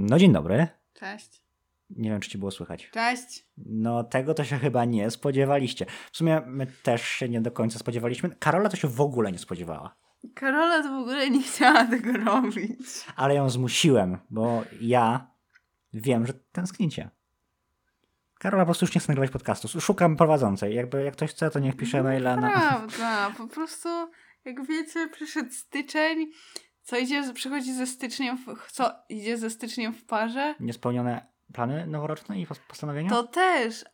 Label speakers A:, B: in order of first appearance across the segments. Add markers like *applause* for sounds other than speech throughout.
A: No dzień dobry.
B: Cześć.
A: Nie wiem, czy ci było słychać.
B: Cześć.
A: No tego to się chyba nie spodziewaliście. W sumie my też się nie do końca spodziewaliśmy. Karola to się w ogóle nie spodziewała.
B: Karola to w ogóle nie chciała tego robić.
A: Ale ją zmusiłem, bo ja wiem, że tęsknicie. Karola po prostu już nie chce nagrywać podcastu. Szukam prowadzącej. Jakby jak ktoś chce, to niech pisze maila na...
B: Prawda, po prostu jak wiecie, przyszedł styczeń. Co idzie, przychodzi ze styczniem, w, co idzie ze styczniem w parze?
A: Niespełnione plany noworoczne i pos- postanowienia?
B: To też,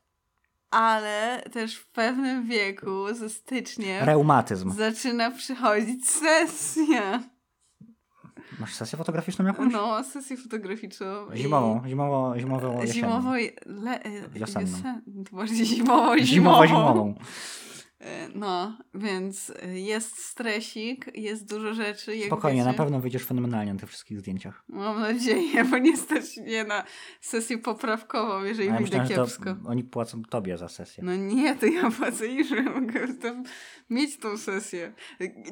B: ale też w pewnym wieku ze styczniem
A: Reumatyzm.
B: zaczyna przychodzić sesja.
A: Masz sesję fotograficzną jakąś?
B: No, sesję fotograficzną. i-
A: Zimową, zimowo, zimowo jesienną.
B: Zimowo, le, e,
A: Wiosenną.
B: wiosen- bardziej zimowo,
A: Zimowo, zimową.
B: E, No, więc e, jest stresik, jest dużo rzeczy.
A: Spokojnie,
B: wiecie.
A: na pewno wyjdziesz fenomenalnie na tych wszystkich zdjęciach.
B: Mam nadzieję, bo nie stać mnie na sesję poprawkową, jeżeli
A: ja
B: wyjdę kiepsko.
A: oni płacą tobie za sesję.
B: No nie, to ja płacę i że mogę tam mieć tą sesję.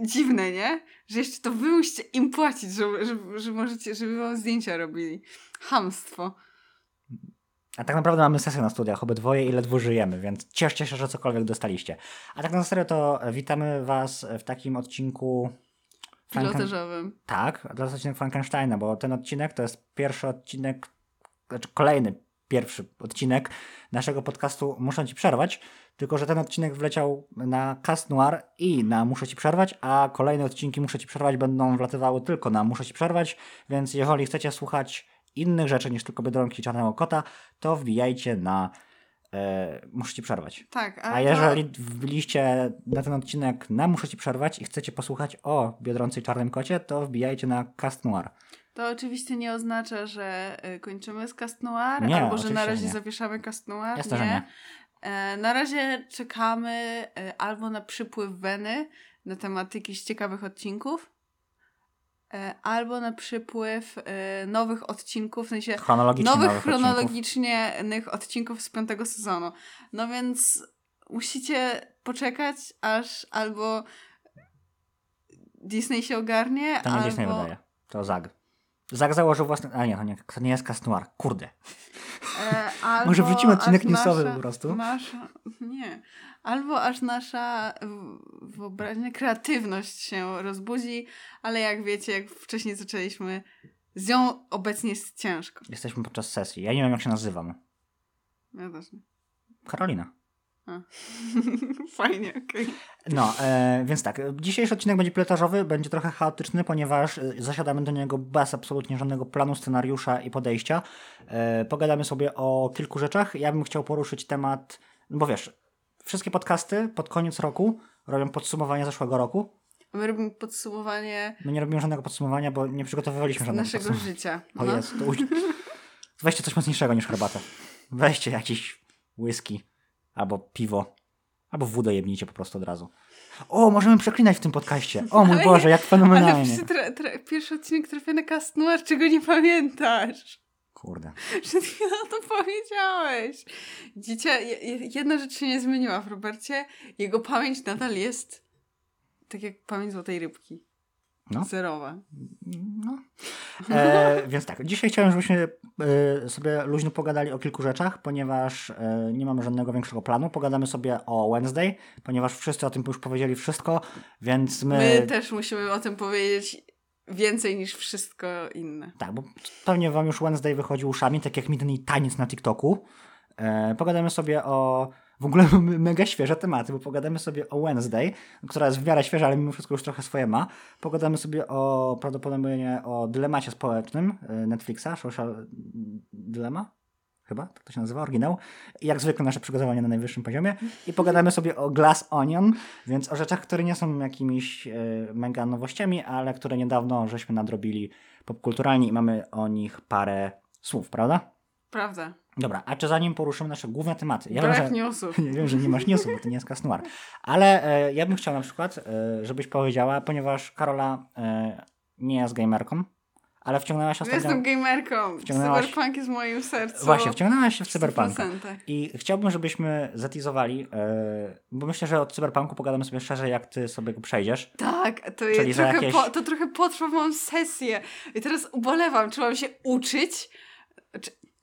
B: Dziwne, nie? Że jeszcze to wy musicie im płacić, że, że, że możecie, żeby wam zdjęcia robili. Hamstwo.
A: A tak naprawdę mamy sesję na studiach, obydwoje i ledwo żyjemy, więc cieszcie się, że cokolwiek dostaliście. A tak na serio to witamy was w takim odcinku... Franken-
B: Pilotażowym.
A: Tak, jest odcinek Frankensteina, bo ten odcinek to jest pierwszy odcinek, znaczy kolejny pierwszy odcinek naszego podcastu Muszę Ci Przerwać, tylko że ten odcinek wleciał na Cast Noir i na Muszę Ci Przerwać, a kolejne odcinki Muszę Ci Przerwać będą wlatywały tylko na Muszę Ci Przerwać, więc jeżeli chcecie słuchać innych rzeczy niż tylko Biedronki i Czarnego Kota, to wbijajcie na e, Muszę Ci Przerwać.
B: Tak,
A: A jeżeli wbiliście na ten odcinek na Muszę Ci Przerwać i chcecie posłuchać o Biedronce i Czarnym Kocie, to wbijajcie na Cast Noir.
B: to, to oczywiście nie oznacza, że y, kończymy z Cast Noir,
A: Nie,
B: albo że na razie
A: nie.
B: zawieszamy Cast Noir.
A: Jasne, nie.
B: E, Na razie czekamy e, albo na przypływ Weny na temat jakichś ciekawych odcinków, e, albo na przypływ e, nowych odcinków, w sensie
A: Chronologicznie
B: nowych chronologicznych odcinków z piątego sezonu. No więc musicie poczekać, aż albo Disney się ogarnie,
A: To nie
B: albo...
A: Disney wydaje. To Zag. Zag założył własny... A nie, to nie, to nie jest Cast Noir. Kurde.
B: E, albo *laughs*
A: Może wrzucimy odcinek newsowy po prostu?
B: Nasza, nie. Albo aż nasza wyobraźnia, kreatywność się rozbudzi, ale jak wiecie, jak wcześniej zaczęliśmy, z nią obecnie jest ciężko.
A: Jesteśmy podczas sesji. Ja nie wiem, jak się nazywam.
B: Ja też nie.
A: Karolina.
B: A. *laughs* Fajnie, okej.
A: No, e, więc tak. Dzisiejszy odcinek będzie pilotażowy, będzie trochę chaotyczny, ponieważ e, zasiadamy do niego bez absolutnie żadnego planu, scenariusza i podejścia. E, pogadamy sobie o kilku rzeczach. Ja bym chciał poruszyć temat, no bo wiesz, wszystkie podcasty pod koniec roku robią podsumowanie zeszłego roku.
B: My robimy podsumowanie
A: My nie robimy żadnego podsumowania, bo nie przygotowywaliśmy żadnego
B: naszego życia.
A: O
B: No.
A: jest, to uś... *laughs* Weźcie coś mocniejszego niż herbatę. Weźcie jakiś whisky, albo piwo, albo wódę jebnijcie po prostu od razu. O, możemy przeklinać w tym podcaście. O mój
B: Ale
A: Boże, jak
B: Ale
A: fenomenalnie.
B: przy tra- pierwszy odcinek trafia na Cast Noir, czego nie pamiętasz.
A: Kurde.
B: Przed chwilą to powiedziałeś. Dziecię, je- je- jedna rzecz się nie zmieniła w Robercie. Jego pamięć nadal jest tak jak pamięć złotej rybki.
A: No.
B: Zerowa.
A: No. E, *laughs* więc tak, dzisiaj chciałem, żebyśmy e, sobie luźno pogadali o kilku rzeczach, ponieważ e, nie mamy żadnego większego planu. Pogadamy sobie o Wednesday, ponieważ wszyscy o tym już powiedzieli wszystko, więc my...
B: My też musimy o tym powiedzieć więcej niż wszystko inne.
A: Tak, bo pewnie wam już Wednesday wychodzi uszami, tak jak mi ten taniec na TikToku. E, pogadamy sobie o... W ogóle *laughs* mega świeże tematy, bo pogadamy sobie o Wednesday, która jest w miarę świeża, ale mimo wszystko już trochę swoje ma. Pogadamy sobie o prawdopodobnie o dylemacie społecznym e, Netflixa, Social Dilemma? Chyba, tak to się nazywa, oryginał. I jak zwykle nasze przygotowanie na najwyższym poziomie. I pogadamy sobie o Glass Onion, więc o rzeczach, które nie są jakimiś e, mega nowościami, ale które niedawno żeśmy nadrobili popkulturalnie i mamy o nich parę słów, prawda?
B: Prawda.
A: Dobra, a czy zanim poruszymy nasze główne tematy? Ja
B: Brak
A: wiem, że,
B: newsów. *laughs*
A: ja wiem, że nie masz newsów, bo to nie jest Casnoir. Ale e, ja bym chciał na przykład, e, żebyś powiedziała, ponieważ Karola e, nie jest gamerką, Ale wciągnęłaś ostatnio...
B: Jestem gamerką.
A: Wciągnęłaś-
B: Cyberpunk jest w moim sercu.
A: Właśnie, wciągnęłaś się w.
B: 100%.
A: I chciałbym, żebyśmy zatizowali, yy, bo myślę, że od Cyberpunku pogadamy sobie szczerze, jak ty sobie go przejdziesz.
B: Tak, to,
A: Czyli,
B: jest trochę
A: jakieś-
B: po, to trochę potrwa moją sesję. I teraz ubolewam, czy mam się uczyć,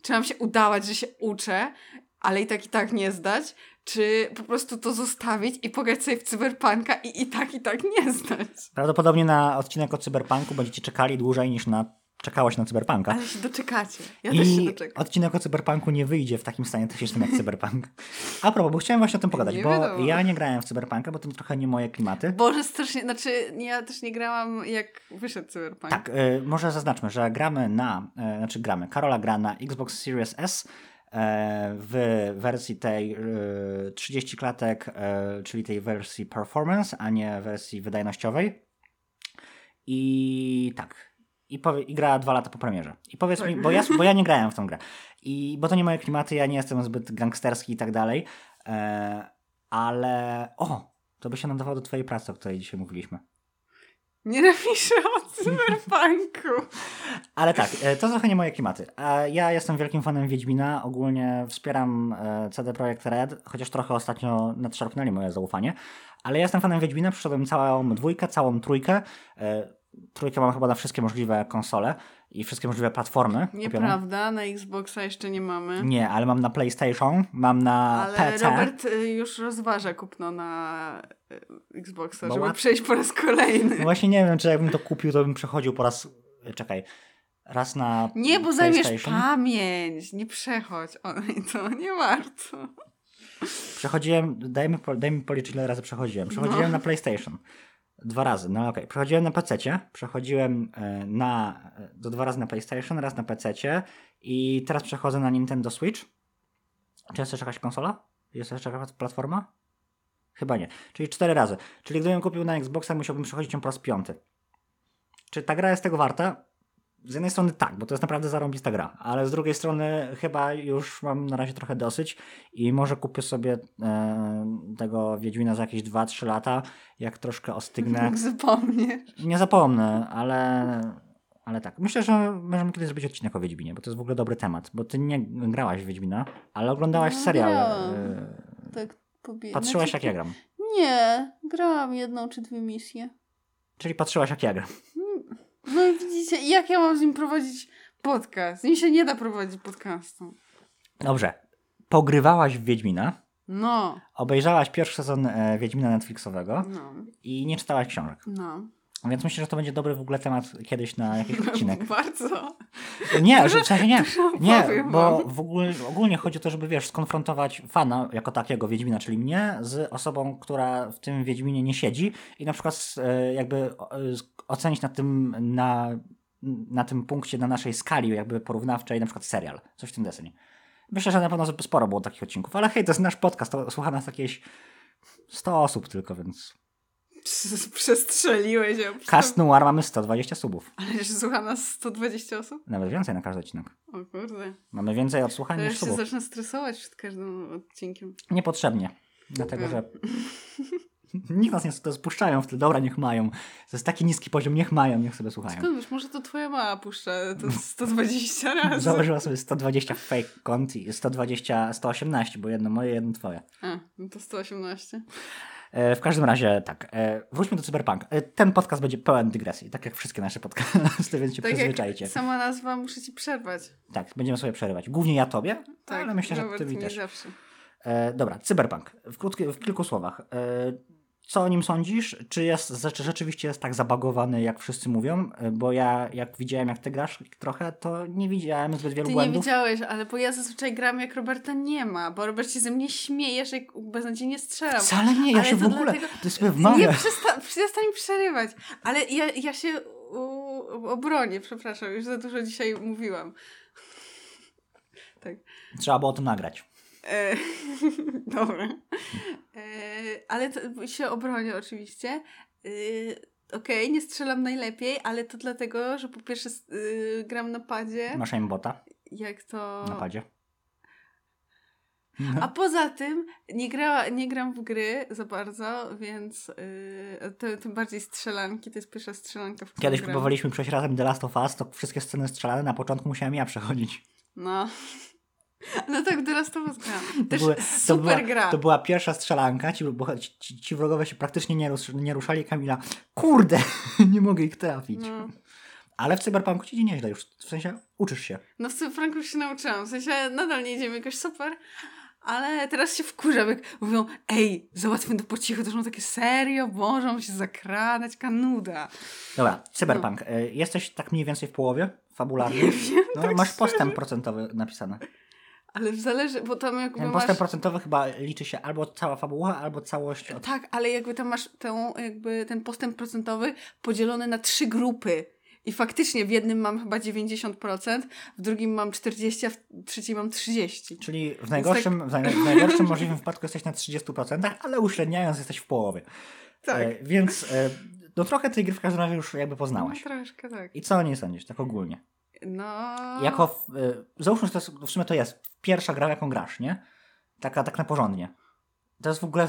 B: czy, mam się udawać, że się uczę, ale i tak i tak nie zdać, czy po prostu to zostawić i pograć sobie w cyberpunka i i tak i tak nie zdać.
A: Prawdopodobnie na odcinek o Cyberpunku będziecie czekali dłużej niż na czekałaś na Cyberpunka.
B: Ale się doczekacie. Ja też się
A: I
B: doczekam.
A: odcinek o Cyberpunku nie wyjdzie w takim stanie technicznym jak Cyberpunk. A propos, bo chciałem właśnie o tym pogadać,
B: Nie
A: bo
B: wiadomo.
A: ja nie grałem w Cyberpunka, bo to trochę nie moje klimaty.
B: Boże, strasznie, znaczy ja też nie grałam jak wyszedł cyberpunk.
A: Tak, y, może zaznaczmy, że gramy na, y, znaczy gramy, Karola gra na Xbox Series S y, w wersji tej y, 30 klatek, czyli tej wersji performance, a nie wersji wydajnościowej. I tak. I, powie, I gra dwa lata po premierze. I powiedz
B: Tak.
A: mi, bo ja, bo ja nie grałem w tą grę. *laughs* I, bo to nie moje klimaty, ja nie jestem zbyt gangsterski i tak dalej. E, ale. O! To by się nadawało do Twojej pracy, o której dzisiaj mówiliśmy.
B: Nie napiszę o cyberpunku. *laughs*
A: Ale tak, e, to trochę nie moje klimaty. A Ja jestem wielkim fanem Wiedźmina, ogólnie wspieram e, CD Projekt Red, chociaż trochę ostatnio nadszarpnęli moje zaufanie, ale ja jestem fanem Wiedźmina, przyszedłem całą dwójkę, całą trójkę. Trójkę mam chyba na wszystkie możliwe konsole i wszystkie możliwe platformy. kupione.
B: Nieprawda, na Xboxa jeszcze nie mamy.
A: Nie, ale mam na PlayStation, mam na
B: Ale
A: PC.
B: Robert y, już rozważa kupno na y, Xboxa,
A: Bo
B: żeby
A: łat-
B: przejść po raz kolejny.
A: No właśnie nie wiem, czy jakbym to kupił, to bym przechodził po raz... Czekaj. Raz na
B: Nie, bo zajmiesz pamięć. Nie przechodź. O, i *laughs* to nie warto.
A: Przechodziłem, daj mi, po- daj mi policzyć, ile razy przechodziłem. Przechodziłem
B: No.
A: na PlayStation. Dwa razy, no okej. Przechodziłem na PC, przechodziłem e, na, e, do dwa razy na PlayStation, raz na PC i teraz przechodzę na Nintendo Switch. Czy jest jeszcze jakaś konsola? Jest jeszcze jakaś platforma? Chyba nie. Czyli cztery razy. Czyli gdybym kupił na Xboxa, musiałbym przechodzić ją po raz piąty. Czy ta gra jest tego warta? Z jednej strony tak, bo to jest naprawdę zarąbista gra, ale z drugiej strony chyba już mam na razie trochę dosyć i może kupię sobie e, tego Wiedźmina za jakieś 2-3 lata, jak troszkę ostygnę. *laughs*
B: Zapomniesz.
A: Nie zapomnę, ale, ale tak. Myślę, że możemy kiedyś zrobić odcinek o Wiedźminie, bo to jest w ogóle dobry temat, bo ty nie grałaś w Wiedźmina, ale oglądałaś
B: No,
A: serial. e,
B: Tak pobie...
A: Patrzyłaś
B: znaczy,
A: jak ja gram.
B: Nie, grałam jedną czy dwie misje.
A: Czyli patrzyłaś jak ja gram.
B: No i widzicie, jak ja mam z nim prowadzić podcast? Z nim się nie da prowadzić podcastu.
A: Dobrze. Pogrywałaś w Wiedźmina,
B: No,
A: obejrzałaś pierwszy sezon e, Wiedźmina Netflixowego
B: no,
A: i nie czytałaś książek.
B: no.
A: Więc myślę, że to będzie dobry w ogóle temat kiedyś na jakiś *laughs* odcinek.
B: Bardzo.
A: Nie, że w sensie nie. Nie, bo
B: wam.
A: w ogóle, ogólnie chodzi o to, żeby wiesz, skonfrontować fana jako takiego Wiedźmina, czyli mnie, z osobą, która w tym Wiedźminie nie siedzi i na przykład e, jakby ocenić na tym, na, na tym punkcie, na naszej skali jakby porównawczej, na przykład serial, coś w tym desenie. Myślę, że na pewno sporo było takich odcinków, ale hej, to jest nasz podcast, to słucha nas jakieś 100 osób tylko, więc *laughs*
B: Przestrzeliłeś ją.
A: Cast Noir mamy 120 subów.
B: Ale że słucha nas 120 osób?
A: Nawet więcej na każdy odcinek.
B: O kurde.
A: Mamy więcej odsłuchań
B: ja
A: niż
B: się
A: subów.
B: zacznę stresować przed każdym odcinkiem.
A: Niepotrzebnie. Dlatego,
B: Wiem.
A: że *laughs* nikt nas nie to spuszczają w tle. Dobra, niech mają. To jest taki niski poziom, niech mają, niech sobie słuchają.
B: Skąd wiesz, może to twoja mama puszcza to 120 *laughs* razy.
A: Założyła sobie 120 fake kont i 120, 118, bo jedno moje, jedno twoje.
B: A, no to 118.
A: E, w każdym razie tak, e, wróćmy do Cyberpunk. E, ten podcast będzie pełen dygresji, tak jak wszystkie nasze podcasty, *laughs* więc się
B: Tak
A: przyzwyczajcie.
B: jak sama nazwa, muszę ci przerwać.
A: Tak, będziemy sobie przerywać. Głównie ja tobie,
B: Tak,
A: ale myślę, że ty mi
B: mi
A: też.
B: zawsze.
A: E, dobra, Cyberpunk. W, krótki, w kilku słowach. E, co o nim sądzisz? Czy, jest, czy rzeczywiście jest tak zabagowany, jak wszyscy mówią? E, Bo ja, jak widziałem, jak ty grasz trochę, to nie widziałem zbyt wielu
B: Ty nie
A: błędów.
B: widziałeś, ale bo ja zazwyczaj gram jak Roberta nie ma, bo Robert się ze mnie śmieje, że beznadziejnie strzelam.
A: Wcale nie, ja
B: Ale
A: się w ogóle.
B: dlatego-
A: Ty sobie
B: Nie,
A: wmawiasz.
B: przesta- przestań przerywać. Ale ja, ja się u, obronię, przepraszam, już za dużo dzisiaj mówiłam. *laughs* Tak.
A: Trzeba było to nagrać.
B: E, *laughs* dobra. E, ale to, się obronię oczywiście. E, Okej, nie strzelam najlepiej, ale to dlatego, że po pierwsze e, gram na padzie.
A: Masz aimbota
B: Jak to...
A: na padzie.
B: A poza tym nie, gra, nie gram w gry za bardzo, więc yy, to, tym bardziej strzelanki. To jest pierwsza strzelanka, w
A: Kiedyś
B: gram.
A: próbowaliśmy przejść razem The Last of Us, to wszystkie sceny strzelane na początku musiałem ja przechodzić.
B: No. No tak, teraz to.
A: To,
B: Też
A: były-
B: super
A: była,
B: gra.
A: to była pierwsza strzelanka, ci, bo ci, ci wrogowie się praktycznie nie, rusz, nie ruszali. Kamila, kurde, *laughs* nie mogę ich trafić.
B: No.
A: Ale w Cyberpunku ci nieźle już, w sensie uczysz się.
B: No w Cyberpunku już się nauczyłam. W sensie nadal nie idziemy jakoś super, ale teraz się wkurzam, jak mówią, ej, załatwmy to po cichu. To są takie serio, możą się zakradać, kanuda.
A: Dobra, Cyberpunk. Y, Jesteś tak mniej więcej w połowie fabularnie. No,
B: tak
A: masz
B: szczerze.
A: postęp procentowy napisany.
B: Ale zależy, bo tam jakby
A: Ten
B: masz...
A: postęp procentowy chyba liczy się albo cała fabuła, albo całość. Od...
B: Tak, ale jakby tam masz tę, jakby ten postęp procentowy podzielony na trzy grupy. I faktycznie w jednym mam chyba 90%, w drugim mam 40%, a w trzecim mam 30%.
A: Czyli w najgorszym, w naj- w najgorszym możliwym wypadku jesteś na 30%, ale uśredniając jesteś w połowie.
B: Tak.
A: E, więc e, no trochę tej gry w każdym razie już jakby
B: No,
A: poznałaś.
B: troszkę tak.
A: I co o niej sądzisz, tak ogólnie?
B: No...
A: Jako, e, załóżmy, że to jest, w sumie to jest pierwsza gra, jaką grasz, nie? Taka tak na porządnie. To jest w ogóle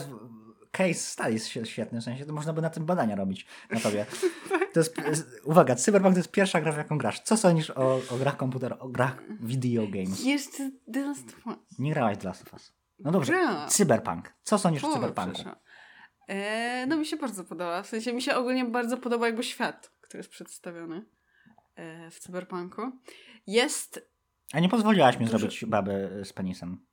A: case study jest świe- świetny, w sensie to można by na tym badania robić na tobie. To jest, *laughs* uwaga, Cyberpunk to jest pierwsza gra, w jaką grasz. Co sądzisz o, o grach komputerowych, o grach video games?
B: Jeszcze The Last of Us.
A: Nie grałaś The Last of Us. No dobrze,
B: Grałam.
A: Cyberpunk. Co sądzisz o
B: O,
A: Cyberpunku?
B: przepraszam. E, no mi się bardzo podoba. W sensie mi się ogólnie bardzo podoba jakby świat, który jest przedstawiony w Cyberpunku. Jest...
A: A nie pozwoliłaś mi
B: Dużo-
A: zrobić baby z penisem.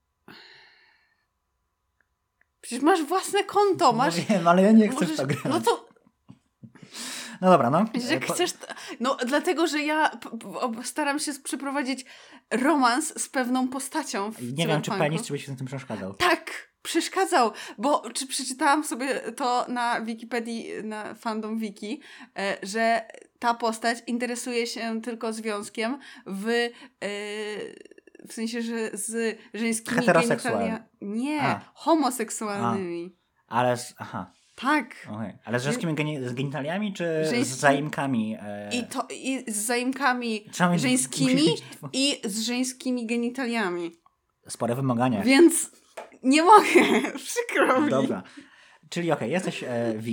B: Przecież masz własne konto, masz...
A: No wiem, ale ja nie chcę w
B: możesz-
A: to grać.
B: No to
A: No dobra, no. E, po-
B: chcesz, no dlatego, że ja staram się przeprowadzić romans z pewną postacią w
A: Nie wiem, czy penis ci byś na tym przeszkadzał.
B: Tak, przeszkadzał, bo czy przeczytałam sobie to na Wikipedii, na fandom wiki, e, że ta postać interesuje się tylko związkiem w, e, w sensie, że z żeńskimi genitaliami. Nie,
A: A.
B: homoseksualnymi.
A: Ale z, aha,
B: Tak.
A: okej. Ale z żeńskimi geni- z genitaliami, czy z
B: Żeński-
A: zaimkami? E...
B: I, to, I z zaimkami
A: Trzeba
B: żeńskimi
A: mieć
B: i z żeńskimi genitaliami.
A: Spore wymagania.
B: Więc nie mogę, *laughs* przykro mi.
A: Dobra. Czyli okej, jesteś e, V,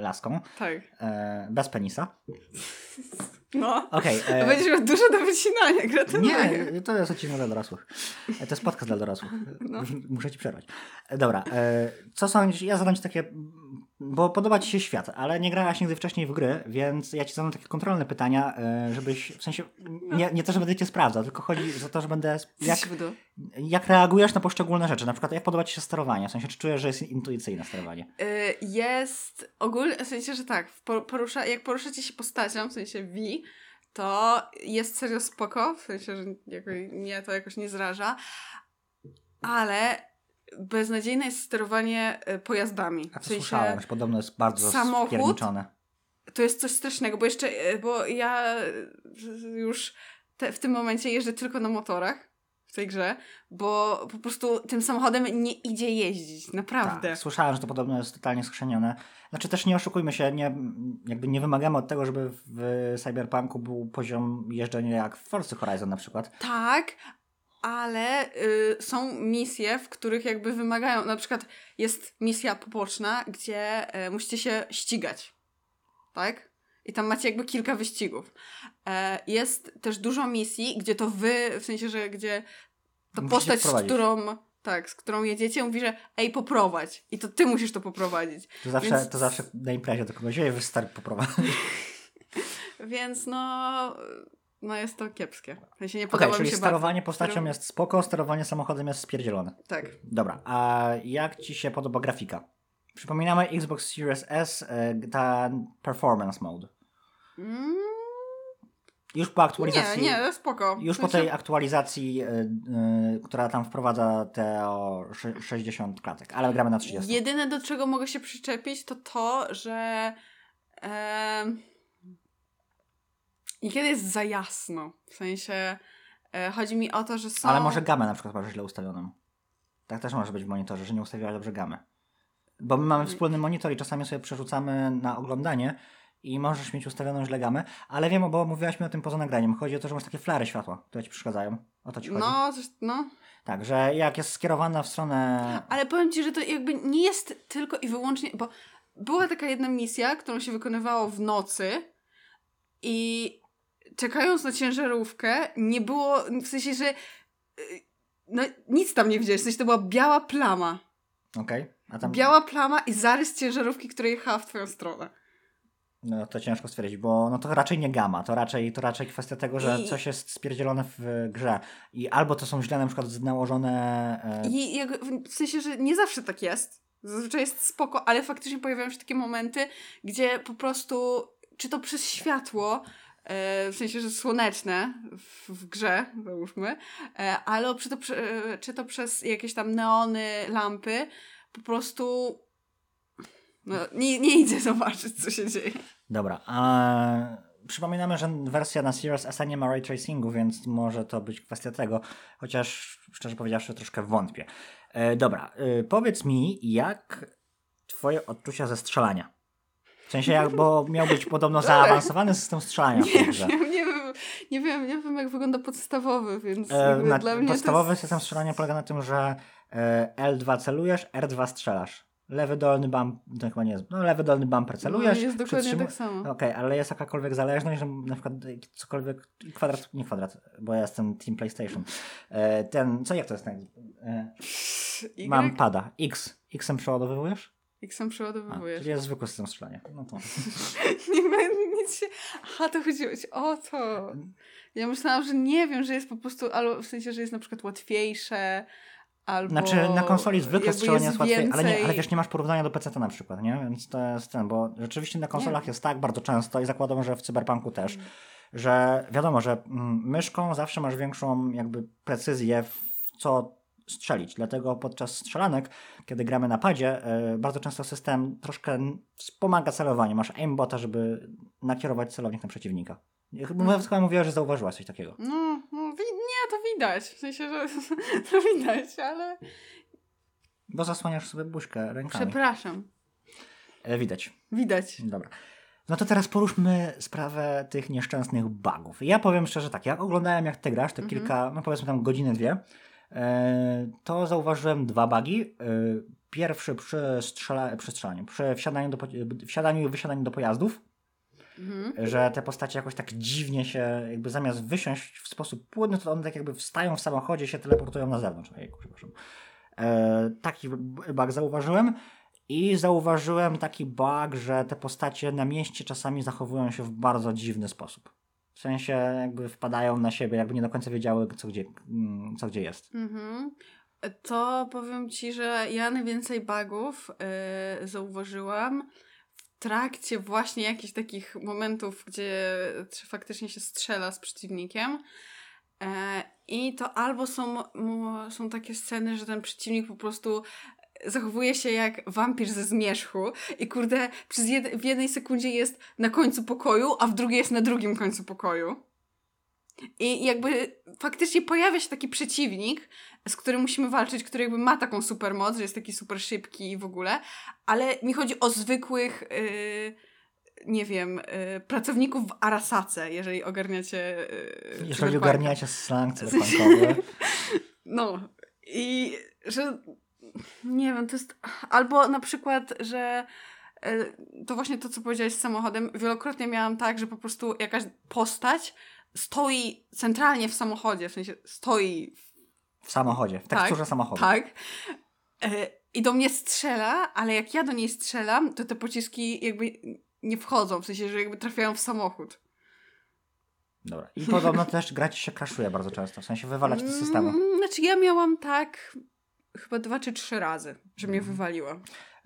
A: laską,
B: Tak.
A: e, bez penisa.
B: No.
A: Okej. e,
B: Będziesz miał dużo do wycinania, gratuluję.
A: Nie, to jest odcinek dla dorosłych. E, To jest podcast dla dorosłych.
B: No.
A: Muszę ci przerwać. E, Dobra, e, co sądzisz? Ja zadam ci takie, bo podoba ci się świat, ale nie grałaś nigdy wcześniej w gry, więc ja ci zadam takie kontrolne pytania, e, żebyś, w sensie, nie, nie to, że będę cię sprawdzał, tylko chodzi o to, że będę, jak,
B: Jak...
A: Reagujesz na poszczególne rzeczy, na przykład jak podoba ci się sterowanie, w sensie, czy czujesz, że jest intuicyjne sterowanie?
B: Y, Jest ogólnie, w sensie, że tak, porusza, jak poruszacie się postacią, w sensie V, to jest serio spoko, w sensie, że mnie to jakoś nie zraża, ale beznadziejne jest sterowanie y, pojazdami.
A: A
B: W sensie,
A: słyszałem, że podobno jest bardzo
B: samochód? to jest coś strasznego, bo jeszcze, e, bo ja e, już te, w tym momencie jeżdżę tylko na motorach w tej grze, bo po prostu tym samochodem nie idzie jeździć, naprawdę.
A: Tak, słyszałem, że to podobno jest totalnie skrzenione. Znaczy też nie oszukujmy się, nie, jakby nie wymagamy od tego, żeby w Cyberpunku był poziom jeżdżenia jak w Forza Horizon na przykład.
B: Tak, ale y, są misje, w których jakby wymagają, na przykład jest misja poboczna, gdzie e, musicie się ścigać, tak? I tam macie jakby kilka wyścigów. E, jest też dużo misji, gdzie to wy, w sensie, że gdzie ta
A: Musicie
B: postać, z którą, tak, z którą jedziecie, mówi, że ej, poprowadź. I to ty musisz to poprowadzić.
A: To zawsze,
B: Więc-
A: to zawsze na imprezie do kogoś, ej, wy stary poprowadzi. *laughs*
B: Więc no, no jest to kiepskie. W sensie nie podoba mi
A: czyli sterowanie
B: bardzo.
A: postacią jest spoko, sterowanie samochodem jest spierdzielone.
B: Tak.
A: Dobra, a jak ci się podoba grafika? Przypominamy Xbox Series S, e, ta performance mode.
B: Mm,
A: Już po aktualizacji...
B: Nie, nie, spoko.
A: Już
B: W
A: po tej aktualizacji, y, y, która tam wprowadza te o sze- 60 klatek, ale gramy na 30.
B: Jedyne, do czego mogę się przyczepić, to to, że em, niekiedy jest za jasno. W sensie e, chodzi mi o to, że są...
A: Ale może gamę na przykład masz źle ustawioną. Tak też może być w monitorze, że nie ustawiłaś dobrze gamy. Bo my mamy
B: Mm.
A: wspólny monitor i czasami sobie przerzucamy na oglądanie i możesz mieć ustawioną źle gamę, ale wiem, bo mówiłaś mi o tym poza nagraniem. Chodzi o to, że masz takie flary światła, które ci przeszkadzają. O to ci chodzi.
B: No, coś, no.
A: Tak, że jak jest skierowana w stronę...
B: Ale powiem ci, że to jakby nie jest tylko i wyłącznie, bo była taka jedna misja, którą się wykonywało w nocy i czekając na ciężarówkę, nie było, w sensie, że y, no, nic tam nie widziałeś, w sensie to była biała plama.
A: Okej, a tam...
B: Biała plama i zarys ciężarówki, która jechała w twoją stronę.
A: No to ciężko stwierdzić, bo no to raczej nie gama, to raczej, to raczej kwestia tego, że
B: I-
A: coś jest spierdzielone w grze i albo to są źle na przykład nałożone... E...
B: I jak, w sensie, że nie zawsze tak jest. Zazwyczaj jest spoko, ale faktycznie pojawiają się takie momenty, gdzie po prostu, czy to przez światło, w sensie, że słoneczne w, w grze, załóżmy, e, ale czy to, e, czy to przez jakieś tam neony, lampy, po prostu no, nie, nie idzie *laughs* zobaczyć, co się dzieje.
A: Dobra, a przypominamy, że wersja na Series S nie ma ray tracingu, więc może to być kwestia tego, chociaż szczerze powiedziawszy troszkę wątpię. E, dobra, e, powiedz mi, jak twoje odczucia ze strzelania? W sensie, jak, bo miał być podobno zaawansowany system strzelania
B: Nie wiem, nie wiem, nie wiem, nie wiem jak wygląda podstawowy, więc
A: E, na,
B: dla mnie
A: podstawowy
B: jest...
A: system strzelania polega na tym, że e, L2 celujesz, R2 strzelasz. Lewy dolny bump, to chyba nie jest, no lewy dolny bumper celujesz.
B: No, jest dokładnie tak samo.
A: Okej, ale jest jakakolwiek zależność, że na przykład cokolwiek, kwadrat, nie kwadrat, bo ja jestem Team PlayStation. E, ten, co jak to jest? ten, E,
B: Y?
A: mam pada. X. X-em przeładowujesz?
B: X-em
A: A,
B: przeładowujesz.
A: czyli jest zwykły system strzelania. No to. *laughs*
B: Nie ma nic się... Aha, to chodziło ci o to. Ja myślałam, że nie wiem, że jest po prostu, albo w sensie, że jest na przykład łatwiejsze, albo...
A: Znaczy na konsoli zwykle strzelanie jest łatwiej, ale, nie, ale wiesz, nie masz porównania do PC na przykład, nie? Więc to jest ten, bo rzeczywiście na konsolach jest tak bardzo często i zakładam, że w Cyberpunku też,
B: Mm.
A: że wiadomo, że mm, myszką zawsze masz większą jakby precyzję w co strzelić. Dlatego podczas strzelanek, kiedy gramy na padzie, e, bardzo często system troszkę wspomaga celowanie. Masz aimbota, żeby nakierować celownik na przeciwnika. Chyba chyba mówiła, że zauważyłaś coś takiego.
B: No, no nie, to widać. W sensie, że *laughs* to widać, ale...
A: Bo zasłaniasz sobie buźkę rękami.
B: Przepraszam.
A: E, Widać.
B: Widać.
A: Dobra. No to teraz poruszmy sprawę tych nieszczęsnych bugów. Ja powiem szczerze tak, jak oglądałem jak ty grasz, te
B: Mhm.
A: kilka, no powiedzmy tam godzinę, dwie, to zauważyłem dwa bugi. E, pierwszy przy, strzela, przy strzelaniu, przy wsiadaniu, do, wsiadaniu i wysiadaniu do pojazdów,
B: Mhm.
A: że te postacie jakoś tak dziwnie się, jakby zamiast wysiąść w sposób płynny, to one tak jakby wstają w samochodzie się teleportują na zewnątrz. Przepraszam. E, taki bug zauważyłem. I zauważyłem taki bug, że te postacie na mieście czasami zachowują się w bardzo dziwny sposób. W sensie jakby wpadają na siebie, jakby nie do końca wiedziały, co gdzie, mm, co gdzie jest.
B: Mhm. To powiem ci, że ja najwięcej bugów yy, zauważyłam w trakcie właśnie jakichś takich momentów, gdzie faktycznie się strzela z przeciwnikiem. E, I to albo są, są takie sceny, że ten przeciwnik po prostu zachowuje się jak wampir ze zmierzchu i kurde, przez jed- w jednej sekundzie jest na końcu pokoju, a w drugiej jest na drugim końcu pokoju. I jakby faktycznie pojawia się taki przeciwnik, z którym musimy walczyć, który jakby ma taką super moc, że jest taki super szybki i w ogóle, ale mi chodzi o zwykłych, yy, nie wiem, yy, pracowników w Arasace, jeżeli ogarniacie. Yy,
A: Jeżeli ogarniacie slang *laughs* cyberpunkowy,
B: No. I że nie wiem, to jest. Albo na przykład, że e, to właśnie to, co powiedziałeś z samochodem. Wielokrotnie miałam tak, że po prostu jakaś postać stoi centralnie w samochodzie, w sensie stoi
A: w samochodzie, w
B: Tak,
A: teksturze samochodu.
B: tak. E, I do mnie strzela, ale jak ja do niej strzelam, to te pociski jakby nie wchodzą, w sensie, że jakby trafiają w samochód.
A: Dobra. I podobno też grać się crashuje bardzo często, w sensie wywalać z systemu.
B: Mm, Znaczy ja miałam tak chyba dwa czy trzy razy, że mnie
A: Mhm.
B: wywaliło.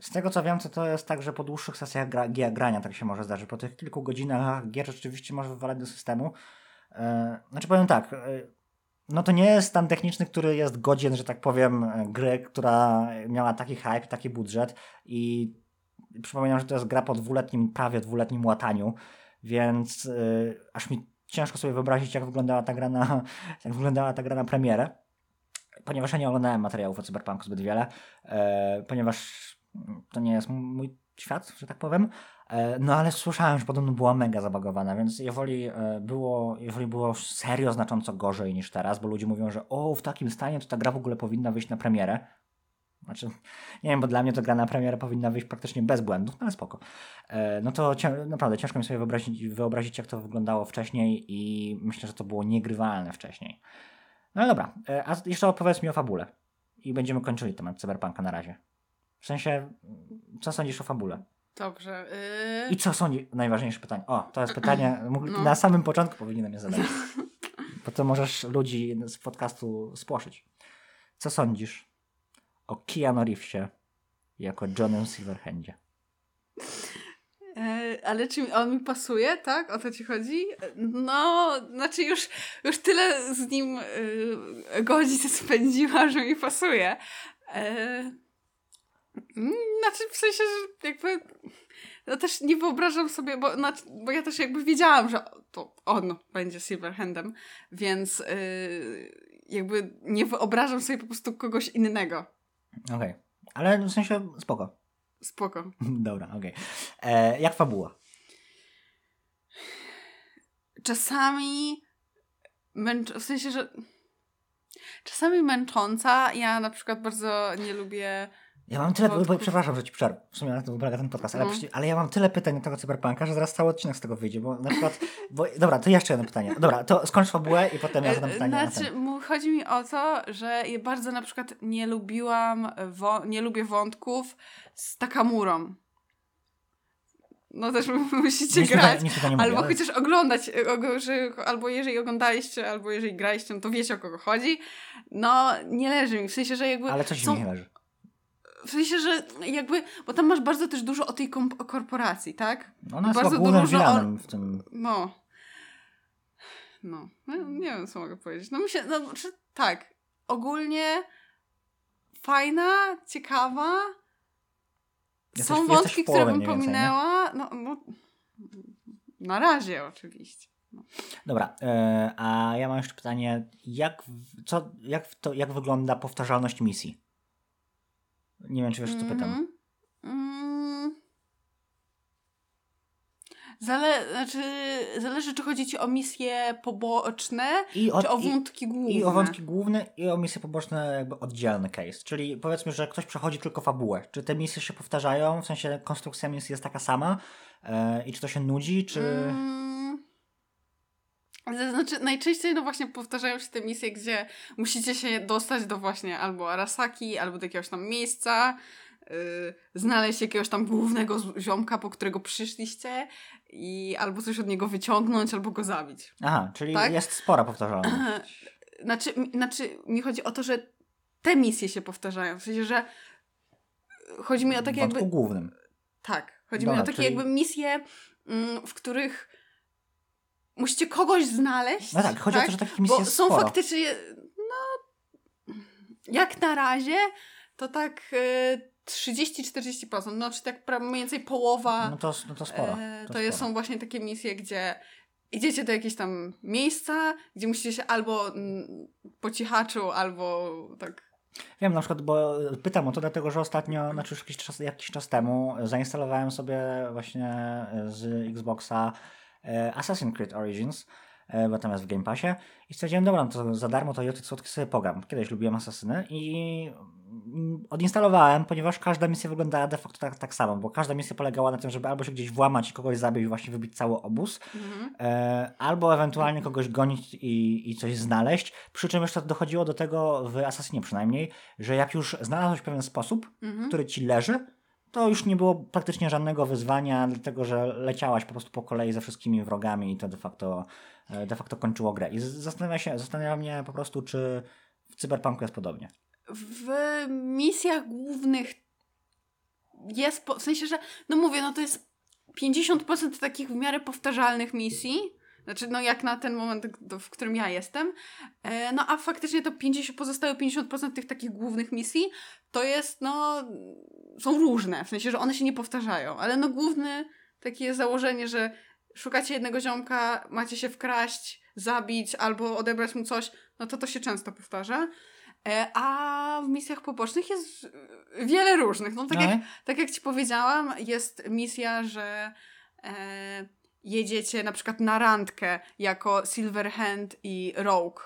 A: Z tego co wiem, to to jest tak, że po dłuższych sesjach gra, gia- grania tak się może zdarzyć. Po tych kilku godzinach gier rzeczywiście może wywalać do systemu. E, znaczy powiem tak, e, no to nie jest stan techniczny, który jest godzien, że tak powiem, e, gry, która miała taki hype, taki budżet i przypominam, że to jest gra po dwuletnim, prawie dwuletnim łataniu, więc aż mi ciężko sobie wyobrazić, jak wyglądała ta gra na, *laughs* jak wyglądała ta gra na premierę. Ponieważ ja nie oglądałem materiałów o Cyberpunku zbyt wiele, e, ponieważ to nie jest mój świat, że tak powiem, E, No ale słyszałem, że podobno była mega zabagowana, więc jeżeli e, było, jeżeli było serio znacząco gorzej niż teraz, bo ludzie mówią, że o, w takim stanie to ta gra w ogóle powinna wyjść na premierę. Znaczy, nie wiem, bo dla mnie to gra na premierę powinna wyjść praktycznie bez błędów, no ale spoko. No to naprawdę ciężko mi sobie wyobrazić, wyobrazić, jak to wyglądało wcześniej i myślę, że to było niegrywalne wcześniej. No dobra, e, a jeszcze opowiedz mi o fabule. I będziemy kończyli temat Cyberpunka na razie. W sensie, co sądzisz o fabule?
B: Dobrze.
A: I co sądzi? Najważniejsze pytanie. O, to jest pytanie, *clears throat*
B: No.
A: na samym początku powinienem je zadać. *laughs* Bo to możesz ludzi z podcastu spłoszyć. Co sądzisz o Keanu Reevesie jako Johnem Silverhandzie? *laughs*
B: E, ale czy on mi pasuje, tak? O to ci chodzi? No, znaczy już, już tyle z nim e, godzin *laughs* spędziła, że mi pasuje. E, mm, znaczy w sensie, że jakby no też nie wyobrażam sobie, bo, znaczy, bo ja też jakby wiedziałam, że to on będzie Silverhandem, więc jakby nie wyobrażam sobie po prostu kogoś innego.
A: Okej. Ale w sensie spoko.
B: Spoko. *laughs*
A: Dobra, okej. E, Jak fabuła?
B: czasami męcz... w sensie, że czasami męcząca. Ja na przykład bardzo nie lubię.
A: Ja mam tyle, bo, bo, przepraszam, że ci przerwę. W sumie na tym polega ten podcast, ale,
B: No.
A: ale ja mam tyle pytań na tego cyberpunka, że zaraz cały odcinek z tego wyjdzie, bo na przykład, bo, dobra, to jeszcze jedno pytanie. Dobra, to skończ fabułę i potem ja zadam
B: E,
A: pytanie na
B: Znaczy, chodzi mi o to, że ja bardzo na przykład nie lubiłam, nie lubię wątków z Takamurą. No też *laughs* musicie
A: Nic
B: grać.
A: nic mi to nie mówi,
B: Albo
A: ale-
B: chociaż oglądać, albo jeżeli oglądaliście, albo jeżeli graliście, no to wiecie o kogo chodzi. No, nie leży mi. W sensie, że jakby.
A: Ale coś
B: są-
A: mi nie leży.
B: W sensie, że jakby, bo tam masz bardzo też dużo o tej korporacji, tak?
A: No, Ona jest
B: bardzo
A: chyba głównym w tym.
B: No. No, no nie wiem, co mogę powiedzieć. No mi się, no, czy, tak, ogólnie fajna, ciekawa.
A: Jesteś-
B: Są wątki, które bym pominęła. No, no, na razie oczywiście.
A: Dobra, e, a ja mam jeszcze pytanie, jak, co, jak, to, jak wygląda powtarzalność misji? Nie wiem, czy wiesz, co pytam.
B: Mhm. Mm. Zale, znaczy, zależy, czy chodzi ci o misje poboczne,
A: I
B: czy o
A: i-
B: wątki główne.
A: I o wątki główne, i o misje poboczne, jakby oddzielny case. Czyli powiedzmy, że ktoś przechodzi tylko fabułę. Czy te misje się powtarzają, w sensie konstrukcja misji jest taka sama? E, I czy to się nudzi, czy.
B: Mm. Znaczy, najczęściej no właśnie powtarzają się te misje, gdzie musicie się dostać do właśnie albo Arasaki, albo do jakiegoś tam miejsca, yy, znaleźć jakiegoś tam głównego ziomka, po którego przyszliście i albo coś od niego wyciągnąć, albo go zabić.
A: Aha, czyli
B: Tak?
A: jest spora powtarzalność. *clears throat*
B: Znaczy, mi- znaczy, mi chodzi o to, że te misje się powtarzają. W sensie, że chodzi mi o takie
A: wątku
B: jakby...
A: głównym.
B: Tak. Chodzi
A: Dobra,
B: mi o takie
A: czyli-
B: jakby misje, mm, w których musicie kogoś znaleźć.
A: No tak, chodzi o to, że takich misji
B: Bo
A: jest
B: są
A: sporo.
B: faktycznie, no, jak na razie, to tak e, 30-40%, no czy tak mniej więcej połowa,
A: No to, no to sporo.
B: e, to
A: to sporo.
B: są właśnie takie misje, gdzie idziecie do jakiegoś tam miejsca, gdzie musicie się albo mm, po cichaczu, albo tak
A: Wiem na przykład, bo pytam o to dlatego, że ostatnio, znaczy już jakiś czas, jakiś czas temu zainstalowałem sobie właśnie z Xboxa Assassin's Creed Origins, e, jest w Game Passie i stwierdziłem, dobra, no to za darmo to Joty Słodki sobie pogram. Kiedyś lubiłem Asasyny i mm, odinstalowałem, ponieważ każda misja wyglądała de facto tak, tak samo, bo każda misja polegała na tym, żeby albo się gdzieś włamać i kogoś zabić i właśnie wybić cały obóz,
B: mhm.
A: E, albo ewentualnie kogoś gonić i, i coś znaleźć. Przy czym jeszcze dochodziło do tego, w Assassinie przynajmniej, że jak już znalazłeś pewien sposób,
B: Mhm.
A: który ci leży, to już nie było praktycznie żadnego wyzwania, dlatego że leciałaś po prostu po kolei ze wszystkimi wrogami i to de facto, e, de facto kończyło grę. I zastanawia, się, zastanawia mnie po prostu, czy w Cyberpunku jest podobnie.
B: w misjach głównych jest, po, w sensie, że no mówię, no to jest 50% takich w miarę powtarzalnych misji, znaczy no jak na ten moment, w którym ja jestem, e, no a faktycznie to 50, pozostałe 50% tych takich głównych misji to jest, no są różne, w sensie, że one się nie powtarzają, ale no główne takie założenie, że szukacie jednego ziomka, macie się wkraść, zabić albo odebrać mu coś, no to to się często powtarza. E, a w misjach pobocznych jest wiele różnych. No, tak,
A: No.
B: jak, tak jak ci powiedziałam, jest misja, że e, jedziecie na przykład na randkę jako Silverhand i Rogue.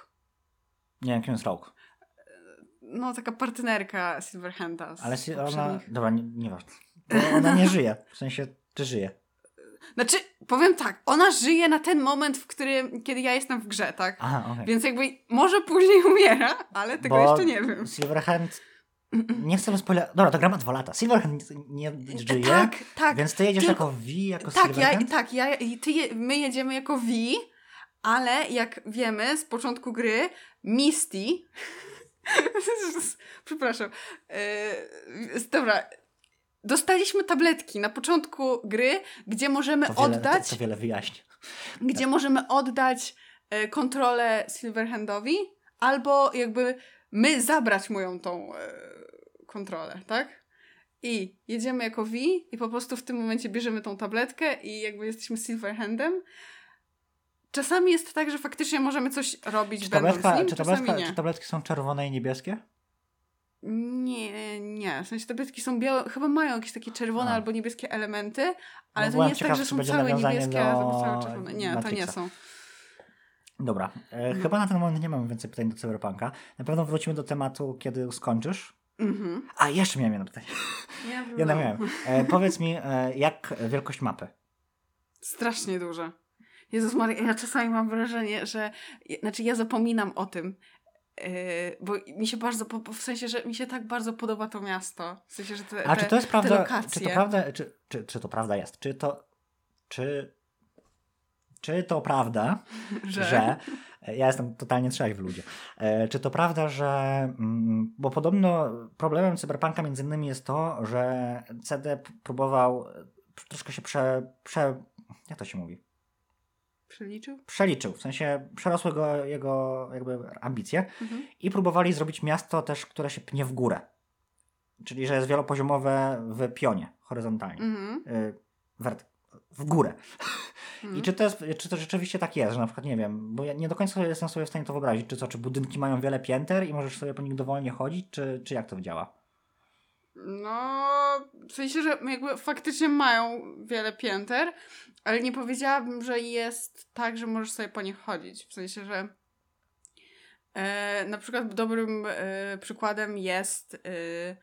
A: Nie wiem, kim jest Rogue.
B: No, taka partnerka Silverhanda.
A: Ale si- ona... Dobra, nie, nieważne. *laughs* Bo ona nie żyje. W sensie, czy żyje?
B: Znaczy, powiem tak, ona żyje na ten moment, w którym, kiedy ja jestem w grze, tak?
A: Aha, okej.
B: Więc jakby może później *laughs* umiera, ale tego
A: Bo
B: jeszcze nie wiem.
A: Silverhand... Nie chcę spoiler... Dobra, to gra ma dwa lata. Silverhand nie, żyje,
B: Tak, tak.
A: więc ty jedziesz
B: tylko-
A: jako V, jako
B: Tak, ja,
A: Silverhand?
B: tak ja, ty, je- my jedziemy jako V, ale jak wiemy z początku gry, Misty. *laughs* Przepraszam. Yy, dobra. Dostaliśmy tabletki na początku gry, gdzie możemy
A: To wiele,
B: oddać.
A: to, to wiele wyjaśni.
B: gdzie możemy oddać e, kontrolę Silverhandowi, albo jakby my zabrać mu ją tą e, kontrolę, tak? I jedziemy jako V i po prostu w tym momencie bierzemy tą tabletkę i jakby jesteśmy Silverhandem. Czasami jest tak, że faktycznie możemy coś robić
A: Czy,
B: będąc
A: tabletka,
B: nim,
A: czy, tabletka, czy tabletki są czerwone i niebieskie?
B: Nie, nie. W sensie tabletki są białe, chyba mają jakieś takie czerwone
A: A.
B: albo niebieskie elementy, ale to
A: byłem
B: nie jest tak,
A: ciekaw,
B: że
A: czy
B: są całe niebieskie,
A: do
B: albo całe czerwone. Nie, to nie
A: Matrixa.
B: są.
A: Dobra, e,
B: No.
A: chyba na ten moment nie mamy więcej pytań do Cyberpunka. Na pewno wrócimy do tematu, kiedy skończysz.
B: Mhm.
A: A, jeszcze miałem jedno pytanie.
B: Ja *laughs*
A: Jedno miałem. E, powiedz mi, e, jak wielkość mapy?
B: Strasznie duże. Jezus Maria, ja czasami mam wrażenie, że... Znaczy ja zapominam o tym, yy, bo mi się bardzo... W sensie, że mi się tak bardzo podoba to miasto. W sensie, że te,
A: A
B: te,
A: czy to jest prawda? Czy to prawda, czy, czy, czy to prawda jest? Czy to... Czy... Czy to prawda, *laughs*
B: Że...
A: że... Ja jestem totalnie trzeźwy ludzie. E, czy to prawda, że... mm, Bo podobno problemem Cyberpunka między innymi jest to, że CD próbował e, troszkę się prze... prze jak to się mówi?
B: Przeliczył?
A: Przeliczył, w sensie przerosły go jego jakby ambicje
B: Mhm.
A: i próbowali zrobić miasto też, które się pnie w górę. Czyli, że jest wielopoziomowe w pionie, horyzontalnie.
B: Mhm.
A: Y, w górę.
B: Mhm.
A: I czy to, jest, czy to rzeczywiście tak jest, że na przykład, nie wiem, bo ja nie do końca jestem sobie w stanie to wyobrazić, czy co, czy budynki mają wiele pięter i możesz sobie po nich dowolnie chodzić, czy, czy jak to działa?
B: No, w sensie, że jakby faktycznie mają wiele pięter, ale nie powiedziałabym, że jest tak, że możesz sobie po nich chodzić. W sensie, że e, na przykład dobrym e, przykładem jest e,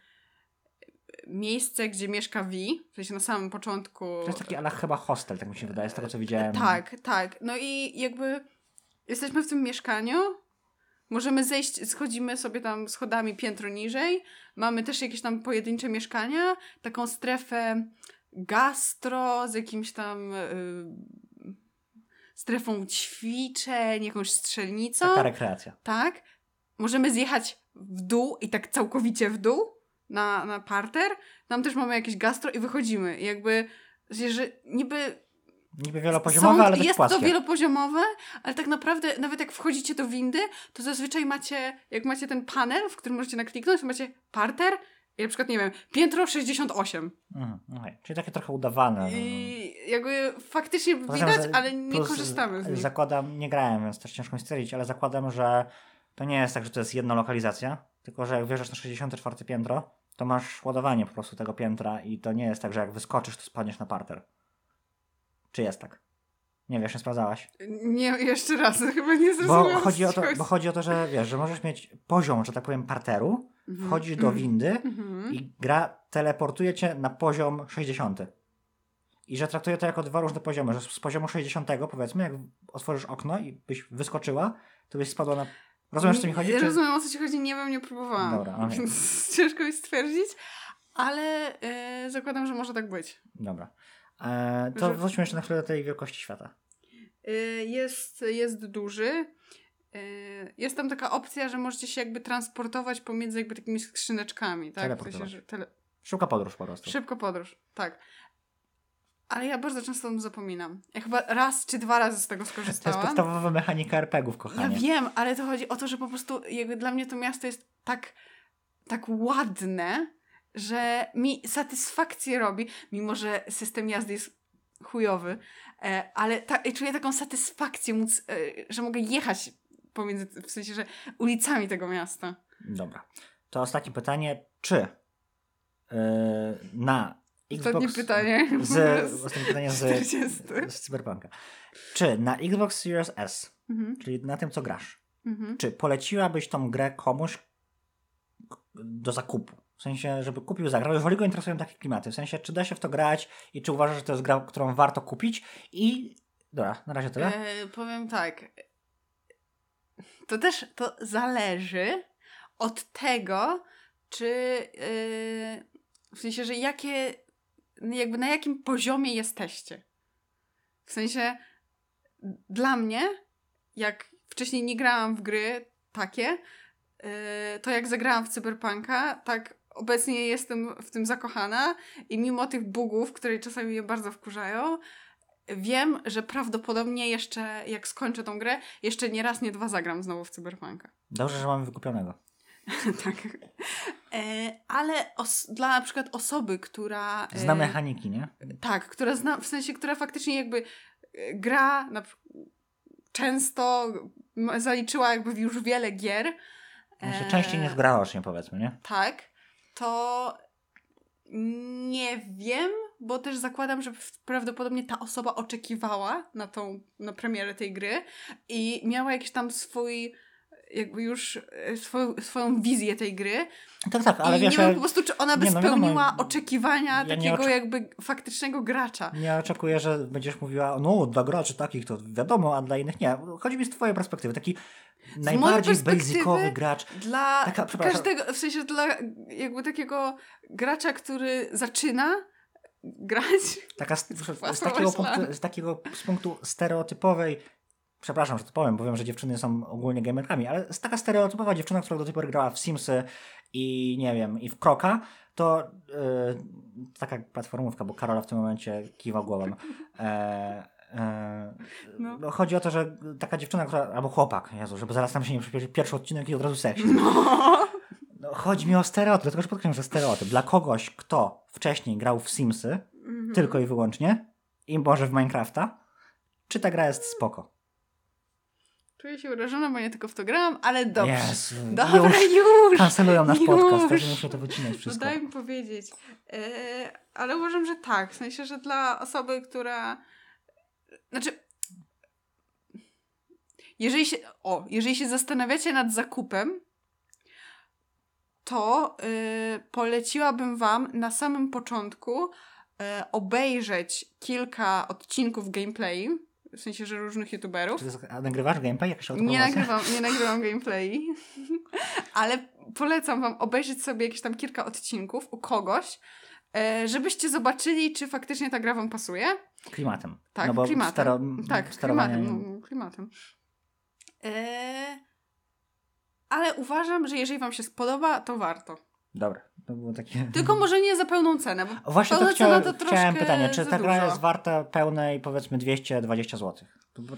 B: miejsce, gdzie mieszka Vi, w sensie na samym początku.
A: To jest taki ale chyba hostel, tak mi się wydaje, z tego co widziałem.
B: Tak, tak. No i jakby jesteśmy w tym mieszkaniu. Możemy zejść, schodzimy sobie tam schodami piętro niżej. Mamy też jakieś tam pojedyncze mieszkania, taką strefę gastro z jakimś tam y, strefą ćwiczeń, jakąś strzelnicą.
A: Taka rekreacja.
B: Tak. Możemy zjechać w dół i tak całkowicie w dół na, na parter. Tam też mamy jakieś gastro i wychodzimy. I jakby, że niby
A: Niby wielopoziomowe, ale tak
B: jest
A: płaskie.
B: to wielopoziomowe, ale tak naprawdę nawet jak wchodzicie do windy, to zazwyczaj macie, jak macie ten panel, w którym możecie nakliknąć, to macie parter i na przykład, nie wiem, piętro 68.
A: Mhm, okej. Czyli takie trochę udawane. no.
B: I jakby faktycznie
A: Poza tym,
B: widać,
A: że-
B: ale nie korzystamy z nich.
A: Zakładam, nie grałem, więc też ciężko mi stwierdzić, ale zakładam, że to nie jest tak, że to jest jedna lokalizacja, tylko że jak wjeżdżasz na 64 piętro, to masz ładowanie po prostu tego piętra i to nie jest tak, że jak wyskoczysz, to spadniesz na parter. Czy jest tak? Nie wiesz, nie sprawdzałaś?
B: Nie, jeszcze raz, *laughs* chyba nie
A: Bo
B: zrozumiałam.
A: chodzi, o to, bo chodzi o to, że wiesz, że możesz mieć poziom, że tak powiem, parteru,
B: Mhm.
A: wchodzisz do windy
B: Mhm.
A: i gra teleportuje cię na poziom 60. I że traktuje to jako dwa różne poziomy, że z poziomu 60 powiedzmy, jak otworzysz okno i byś wyskoczyła, to byś spadła na... Rozumiesz, o co mi chodzi? Czy...
B: rozumiem, o co ci chodzi, nie wiem, nie próbowałam.
A: Dobra, okej.
B: Więc *laughs* ciężko mi stwierdzić, ale e, zakładam, że może tak być.
A: Dobra. E, to
B: Że-
A: wróćmy jeszcze na chwilę do tej wielkości świata.
B: Y, jest, jest duży. Y, Jest tam taka opcja, że możecie się jakby transportować pomiędzy jakby takimi skrzyneczkami, tak? W sensie, tele...
A: Szybka podróż po prostu.
B: Szybko podróż, tak. Ale ja bardzo często o tym zapominam. Ja chyba raz czy dwa razy z tego
A: To jest
B: skorzystałam.
A: podstawowa mechanika RPGów,
B: Ja
A: kochanie.
B: wiem, ale to chodzi o to, że po prostu jakby dla mnie to miasto jest tak, tak ładne, że mi satysfakcję robi, mimo że system jazdy jest chujowy, e, ale ta, czuję taką satysfakcję móc, e, że mogę jechać pomiędzy, w sensie, że ulicami tego miasta.
A: Dobra. To ostatnie pytanie. Czy yy, na Xbox...
B: Ostatnie pytanie.
A: Z, ostatnie pytanie z,
B: 40.
A: z Cyberpunka. Czy na Xbox Series S,
B: Mhm.
A: czyli na tym, co grasz,
B: Mhm.
A: czy poleciłabyś tą grę komuś do zakupu? W sensie, żeby kupił, zagrał. Jeżeli go interesują takie klimaty. W sensie, czy da się w to grać i czy uważasz, że to jest gra, którą warto kupić? I... Dobra, na razie tyle.
B: E, powiem tak. To też to zależy od tego, czy e, w sensie, że jakie, jakby na jakim poziomie jesteście. W sensie, dla mnie, jak wcześniej nie grałam w gry takie, e, to jak zagrałam w Cyberpunka, tak obecnie jestem w tym zakochana i mimo tych bugów, które czasami mnie bardzo wkurzają, wiem, że prawdopodobnie jeszcze, jak skończę tą grę, jeszcze nie raz, nie dwa zagram znowu w Cyberpunka.
A: Dobrze, że mamy wykupionego. *laughs*
B: tak. E, ale os- dla na przykład osoby, która... e,
A: Zna mechaniki, nie?
B: Tak, która zna, w sensie, która faktycznie jakby e, gra na, często, m- zaliczyła jakby już wiele gier. E,
A: częściej niż gra rocznie, powiedzmy, nie?
B: Tak, to nie wiem, bo też zakładam, że prawdopodobnie ta osoba oczekiwała na tą, na premierę tej gry i miała jakiś tam swój, jakby już e, swoją, swoją wizję tej gry.
A: Tak, tak, ale
B: I
A: wiesz,
B: nie wiem po prostu, czy ona by
A: nie, no wiadomo,
B: spełniła oczekiwania
A: ja
B: takiego jakby faktycznego gracza.
A: nie oczekuję, że będziesz mówiła, no dla graczy takich to wiadomo, a dla innych nie. Chodzi mi z twojej perspektywy, taki najbardziej
B: perspektywy-
A: basicowy gracz.
B: Dla
A: Taka,
B: każdego, w sensie dla jakby takiego gracza, który zaczyna grać,
A: Taka *laughs* z, z,
B: Własną
A: takiego punktu, z takiego z punktu stereotypowej, przepraszam, że to powiem, bo wiem, że dziewczyny są ogólnie gamerkami, ale z taka stereotypowa dziewczyna, która do tej pory grała w Simsy i nie wiem, i w Kroka, to yy, taka platformówka, bo Karola w tym momencie kiwa głową. E, e, No. Chodzi o to, że taka dziewczyna, która, albo chłopak, Jezu, żeby zaraz tam się nie przypieszy pierwszy odcinek i od razu seks.
B: no,
A: No, chodzi mi o stereotyp, dlatego że podkreślam, że stereotyp. Dla kogoś, kto wcześniej grał w Simsy,
B: Mhm.
A: tylko i wyłącznie, i może w Minecrafta, czy ta gra jest spoko?
B: Czuję się urażona, bo nie tylko w to grałam, ale dobrze.
A: Jezu, *laughs*
B: Dobra,
A: już
B: już.
A: kancelują nasz
B: już.
A: podcast, także muszę to wycinać
B: No
A: wszystko.
B: daj mi powiedzieć. E, ale uważam, że tak. W sensie, że dla osoby, która. Znaczy. Jeżeli się. O, jeżeli się zastanawiacie nad zakupem, to y, poleciłabym Wam na samym początku y, obejrzeć kilka odcinków gameplay. W sensie, że różnych youtuberów.
A: Czy jest, a nagrywasz gameplay? Jakaś
B: Nie
A: autopromocja?
B: nagrywam, nie nagrywam gameplay, *laughs* ale polecam wam obejrzeć sobie jakieś tam kilka odcinków u kogoś, e, żebyście zobaczyli, czy faktycznie ta gra wam pasuje.
A: Klimatem.
B: Tak,
A: no bo
B: klimatem.
A: Stero,
B: Tak,
A: sterowanie...
B: klimatem. no, klimatem. E, ale uważam, że jeżeli wam się spodoba, to warto.
A: Dobra, to było takie...
B: Tylko może nie za pełną cenę, bo
A: Właśnie to chciałem,
B: to
A: chciałem pytanie, czy ta gra jest warta pełnej powiedzmy 220 zł?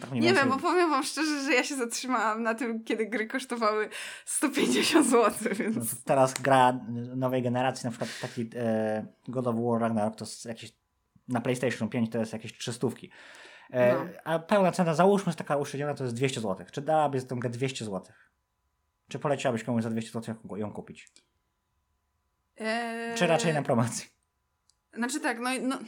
A: Tak
B: Nie
A: więcej-
B: wiem, bo powiem wam szczerze, że ja się zatrzymałam na tym, kiedy gry kosztowały 150 zł, więc...
A: No teraz gra nowej generacji, na przykład taki e, God of War Ragnarok, to jest jakieś na PlayStation 5 to jest jakieś 300. E,
B: No.
A: A pełna cena, załóżmy, że taka uśredniona to jest 200 zł. Czy dałabyś za tą grę 200 zł? Czy poleciłabyś komuś za 200 zł ją kupić?
B: Eee,
A: Czy raczej na promocji?
B: Znaczy tak, no, no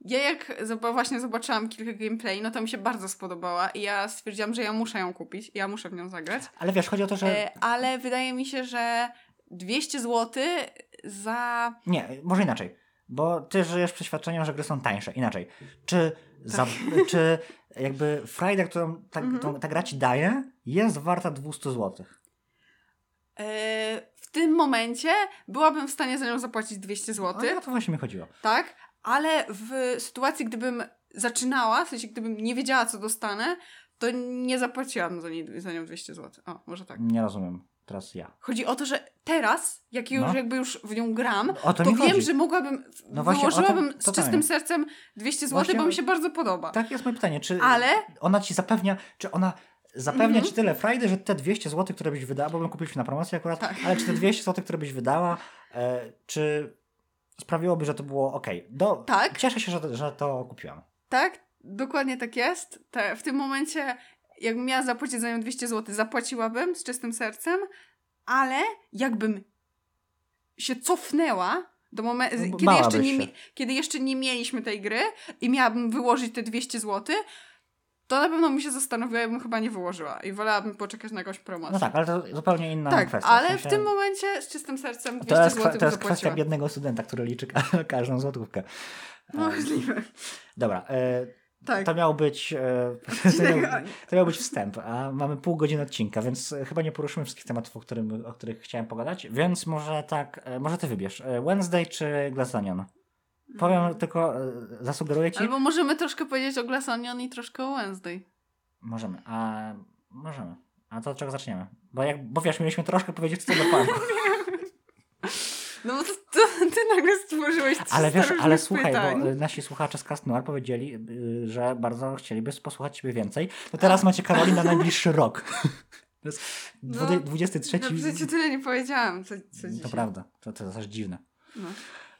B: ja jak właśnie zobaczyłam kilka gameplay, no to mi się bardzo spodobała i ja stwierdziłam, że ja muszę ją kupić, ja muszę w nią zagrać.
A: Ale wiesz, chodzi o to, że...
B: E, ale wydaje mi się, że 200 zł za...
A: Nie, może inaczej. Bo ty żyjesz przeświadczeniem, że gry są tańsze. Inaczej. Czy, za, *laughs* czy jakby frajda, którą ta,
B: Mhm.
A: tą, ta gra ci daje, jest warta 200 zł?
B: E, tym momencie byłabym w stanie za nią zapłacić 200 zł,
A: No, to właśnie mi chodziło.
B: tak? Ale w sytuacji, gdybym zaczynała, w sensie gdybym nie wiedziała, co dostanę, to nie zapłaciłam za, nie, za nią 200 zł. O, może tak.
A: Nie rozumiem. Teraz ja.
B: Chodzi o to, że teraz, jak już
A: No.
B: jakby już w nią gram,
A: to
B: to wiem,
A: chodzi.
B: że mogłabym,
A: No właśnie,
B: wyłożyłabym z
A: totalnie.
B: czystym sercem 200 zł,
A: Właśnie-
B: bo mi się bardzo podoba.
A: Tak jest moje pytanie. Czy
B: Ale
A: ona ci zapewnia, czy ona zapewnia
B: Mhm.
A: ci tyle frajdy, że te 200 zł, które byś wydała, bo bym kupił na promocję akurat,
B: Tak.
A: ale czy te 200 *laughs* zł, które byś wydała, e, czy sprawiłoby, że to było ok? Do,
B: Tak.
A: Cieszę się, że, że to kupiłam.
B: tak, dokładnie tak jest. Te, w tym momencie, jakbym miała zapłacić za nią 200 zł, zapłaciłabym z czystym sercem, ale jakbym się cofnęła do momentu,
A: No,
B: kiedy, jeszcze nie, kiedy jeszcze nie mieliśmy tej gry i miałabym wyłożyć te 200 zł, to na pewno mi się zastanowiła, ja bym chyba nie wyłożyła i wolałabym poczekać na jakąś promocję.
A: No tak, ale to zupełnie inna
B: tak,
A: kwestia.
B: ale
A: sensie-
B: w tym momencie z czystym sercem 200
A: To jest,
B: zł
A: to jest kwestia biednego studenta, który liczy ka *laughs* każdą złotówkę.
B: No, możliwe.
A: Dobra, e,
B: Tak.
A: to miał być e, *laughs* to, miał, być wstęp, a mamy pół godziny odcinka, więc e, chyba nie poruszymy wszystkich tematów, o, którym, o których chciałem pogadać, więc może tak, może ty wybierz, Wednesday czy Glass Onion? Powiem tylko, e, zasugeruję ci,
B: Albo możemy troszkę powiedzieć o Glass Onion i troszkę o Wednesday.
A: możemy, a możemy, a to od czego zaczniemy? Bo, jak, bo wiesz, mieliśmy troszkę powiedzieć co do parku. *laughs*
B: No bo to, to ty nagle stworzyłeś 300
A: Ale wiesz, ale słuchaj,
B: pytań.
A: bo nasi słuchacze z Cast Noir powiedzieli, y, że bardzo chcieliby posłuchać ciebie więcej. To teraz macie Karolina na najbliższy rok. *laughs* To jest
B: No,
A: dwudy- 23.
B: No przecież tyle nie powiedziałam, co, co
A: To
B: dzisiaj.
A: prawda, to, to jest aż dziwne.
B: No.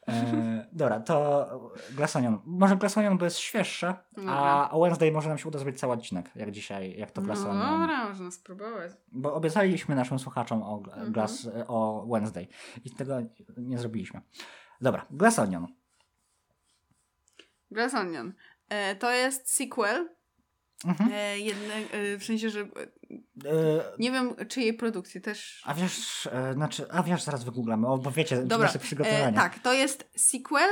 A: E, dobra, to Glassonion. Może Glassonion, bo jest świeższe, a o Wednesday może nam się uda zrobić cały odcinek, jak dzisiaj, jak to
B: No
A: Glassonion.
B: dobra, można spróbować.
A: Bo obiecaliśmy naszym słuchaczom o,
B: Mhm.
A: glass, o Wednesday i tego nie zrobiliśmy. Dobra, Glassonion.
B: Glass Onion. E, to jest sequel.
A: Mhm.
B: E, jedne, e, w sensie, że nie wiem czyjej produkcji też.
A: A wiesz, e, znaczy, a wiesz, zaraz wygooglamy, o, bo wiecie,
B: Dobra,
A: nasze przygotowania.
B: e, tak, to jest sequel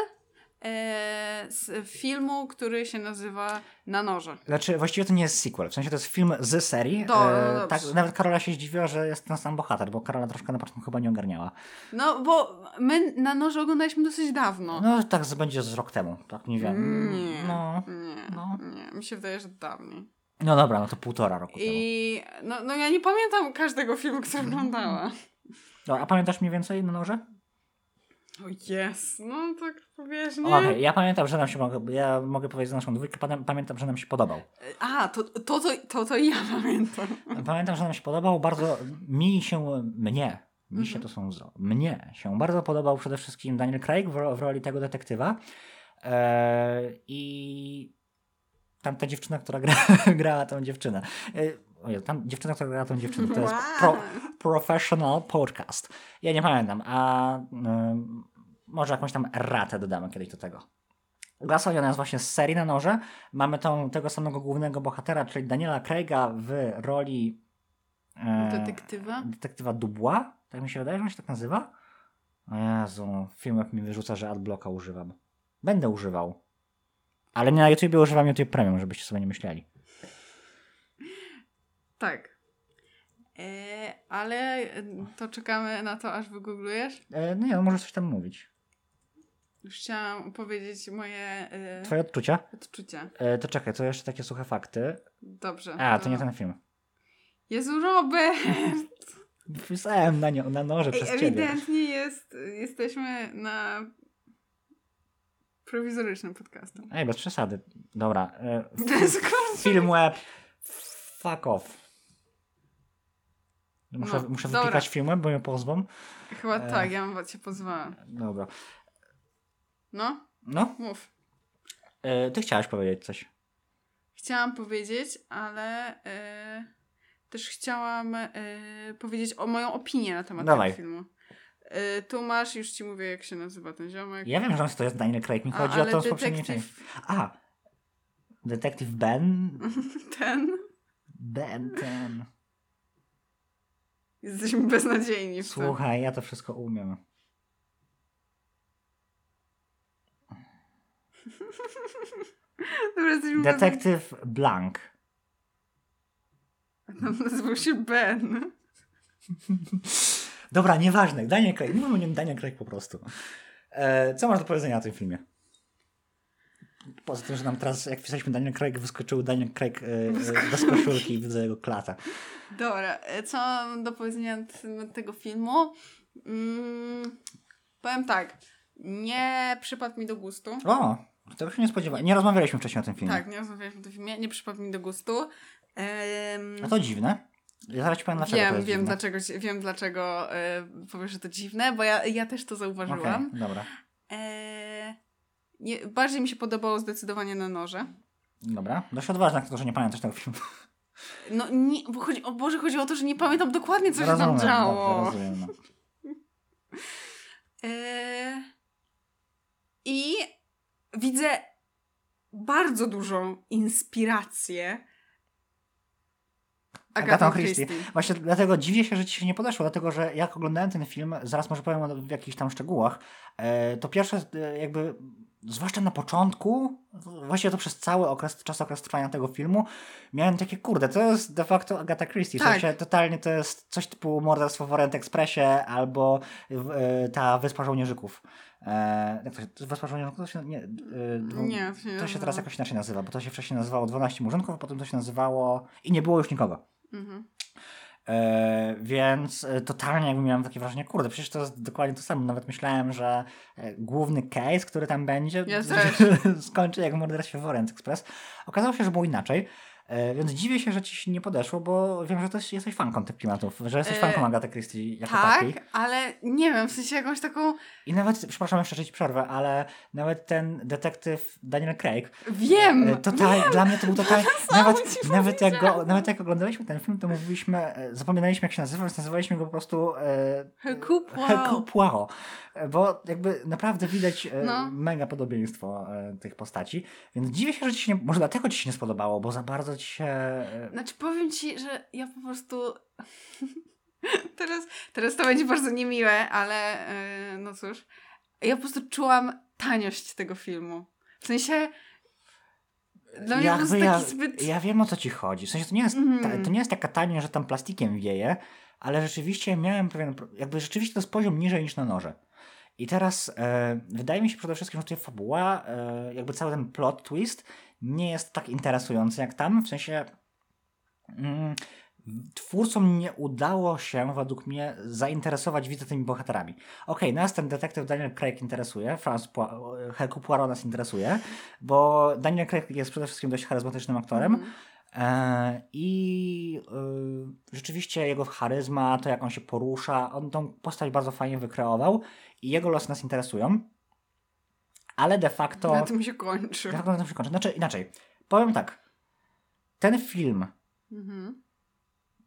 B: e, z filmu, który się nazywa Na noże.
A: Znaczy, właściwie to nie jest sequel, w sensie to jest film z serii.
B: Do-
A: E, tak, nawet Karola się zdziwiła, że jest ten sam bohater, bo Karola troszkę na początku chyba nie ogarniała.
B: No, bo my Na noże oglądaliśmy dosyć dawno.
A: No, tak będzie z rok temu, tak nie wiem.
B: Nie,
A: No,
B: nie,
A: no.
B: nie. Mi się wydaje, że dawniej.
A: No dobra, no to półtora roku temu.
B: I no, no ja nie pamiętam każdego filmu, który oglądała.
A: Dobra, a pamiętasz mniej więcej na noże?
B: O jest, no tak powiesz,
A: Okej, ja pamiętam, że nam się, mogę, ja mogę powiedzieć za naszą dwójkę, pamię- pamiętam, że nam się podobał.
B: A, to to, to, to, to ja pamiętam.
A: Pamiętam, że nam się podobał bardzo, mi się, mnie, mi się
B: Mhm.
A: to są mnie się bardzo podobał przede wszystkim Daniel Craig w, w roli tego detektywa eee, i tamta dziewczyna, która gra, *laughs* grała tą dziewczynę. Eee, ojej, tam dziewczyna, która grała tą dziewczynę, to jest pro, professional podcast. Ja nie pamiętam, a ym, może jakąś tam ratę dodamy kiedyś do tego. Glass Onion jest właśnie z serii na noże. Mamy tą, tego samego głównego bohatera, czyli Daniela Craiga w roli e,
B: Detektywa?
A: detektywa Dubois. Tak mi się wydaje, że on się tak nazywa. O Jezu, filmek mi wyrzuca, że adblocka używam. Będę używał. Ale nie na YouTubie używam YouTube Premium, żebyście sobie nie myśleli.
B: Tak. E, ale to czekamy na to, aż wygooglujesz.
A: No nie, no możesz coś tam mówić.
B: Już chciałam powiedzieć moje e,
A: Twoje odczucia?
B: odczucia.
A: To czekaj, to jeszcze takie suche fakty.
B: Dobrze.
A: A, to nie ten film.
B: Jezu, Robert! *laughs*
A: Pisałem na, nią, na noże
B: Ej,
A: przez ciebie.
B: ewidentnie jest, jesteśmy na prowizorycznym podcastem.
A: Ej, bez przesady. Dobra. E, *laughs* film web. Fuck off. Muszę,
B: No,
A: muszę
B: dobra.
A: wypikać film web, bo mnie pozwą.
B: Chyba
A: E.
B: tak, ja bym cię pozwała.
A: Dobra.
B: No,
A: No,
B: mów.
A: e, ty chciałaś powiedzieć coś.
B: Chciałam powiedzieć, ale e, też chciałam e, powiedzieć o moją opinię na temat
A: Dawaj.
B: tego filmu. E, tu masz, już ci mówię, jak się nazywa ten ziomek.
A: Ja wiem, że on to jest Daniel Craig. Mi
B: A,
A: chodzi o to z poprzedniej części. A. Detektyw Ben. *laughs*
B: Ten.
A: Ben ten.
B: Jesteśmy beznadziejni w tym.
A: Słuchaj, ja to wszystko umiem. *laughs*
B: Dobra,
A: Detektyw Blank.
B: beznadziejni. *laughs* Nazywał się Ben.
A: Dobra, nieważne. Daniel Craig. Mówimy o nim Daniel Craig po prostu. E, co masz do powiedzenia o tym filmie? Poza tym, że nam teraz, jak pisaliśmy Daniel Craig, wyskoczył Daniel Craig e, e, bez koszulki i widzę jego klata.
B: Dobra, e, co mam do powiedzenia na temat tego filmu? Mm, powiem tak. Nie przypadł mi do gustu.
A: O, tego się nie spodziewałem. Nie rozmawialiśmy wcześniej o tym filmie.
B: Tak, nie rozmawialiśmy o tym filmie. Nie przypadł mi do gustu. Em,
A: A to dziwne. Ja zaraz ci powiem dlaczego
B: wiem, wiem
A: dziwne.
B: dlaczego, wiem dlaczego e, powiesz, że to dziwne, bo ja, ja też to zauważyłam.
A: Okej, dobra.
B: E, nie, bardziej mi się podobało zdecydowanie na noże.
A: Dobra. Dość odważne, to, że nie pamiętasz tego filmu.
B: No nie, bo chodzi, o Boże, chodzi o to, że nie pamiętam dokładnie, co się tam
A: Rozumiem,
B: działo.
A: dobrze, rozumiem, no.
B: E, I widzę bardzo dużą inspirację
A: Agatą Christie.
B: Christie.
A: Właśnie dlatego dziwię się, że ci się nie podeszło, dlatego że jak oglądałem ten film, zaraz może powiem o- w jakichś tam szczegółach, e, to pierwsze e, jakby, zwłaszcza na początku, właściwie to przez cały okres, czas okres trwania tego filmu, miałem takie, kurde, to jest de facto Agatha Christie. W
B: Tak.
A: sensie totalnie to jest coś typu Morderstwo w Orient Expressie albo e, ta Wyspa Żołnierzyków. E, jak to się, Wyspa Żołnierzyków to się, nie, dwu-
B: Nie, to się
A: teraz jakoś inaczej nazywa, bo to się wcześniej nazywało 12 murzynków, potem to się nazywało i nie było już nikogo.
B: Mhm.
A: E, więc e, totalnie jakby miałem takie wrażenie, kurde, przecież to jest dokładnie to samo. Nawet myślałem, że e, główny case, który tam będzie,
B: Ja *laughs*
A: skończy jak morderstwo w Orient Express. Okazało się, że było inaczej. E, więc dziwię się, że ci się nie podeszło, bo wiem, że to jest, jesteś fanką tych klimatów, że jesteś
B: E,
A: fanką Agaty Christie jako
B: Tak,
A: takiej.
B: ale nie wiem, w sensie jakąś taką.
A: I nawet, przepraszam jeszcze, ci przerwę, ale nawet ten detektyw Daniel Craig,
B: Wiem!
A: E, Total, dla mnie to był *laughs*
B: samo
A: Nawet, nawet, jak go, nawet jak oglądaliśmy ten film, to mówiliśmy, zapominaliśmy jak się nazywa, więc nazywaliśmy go po prostu e,
B: Hercule Poirot.
A: Bo jakby naprawdę widać
B: No.
A: mega podobieństwo tych postaci. Więc dziwię się, że ci się nie, może dlatego ci się nie spodobało, bo za bardzo ci się. E,
B: Znaczy powiem ci, że ja po prostu. *laughs* teraz, teraz to będzie bardzo niemiłe, ale yy, no cóż. Ja po prostu czułam taniość tego filmu. W sensie. Dla mnie
A: jakby
B: taki
A: ja,
B: zbyt.
A: ja wiem o co ci chodzi. W sensie to nie jest,
B: Mhm.
A: ta, to nie jest taka tania, że tam plastikiem wieje, ale rzeczywiście miałem pewien. Jakby rzeczywiście to jest poziom niżej niż na noże. I teraz e, wydaje mi się przede wszystkim, że tutaj fabuła, e, jakby cały ten plot twist nie jest tak interesujący jak tam. W sensie mm, twórcom nie udało się według mnie zainteresować widza tymi bohaterami. Okej, nas ten detektyw Daniel Craig interesuje, Franz Pua- Hercule Poirot nas interesuje, bo Daniel Craig jest przede wszystkim dość charyzmatycznym aktorem.
B: Mhm.
A: E, I y, rzeczywiście jego charyzma, to jak on się porusza, on tą postać bardzo fajnie wykreował i jego losy nas interesują. Ale de facto.
B: Na tym się kończy.
A: De facto na tym się kończy. Znaczy, inaczej. Powiem tak. Ten film
B: Mhm.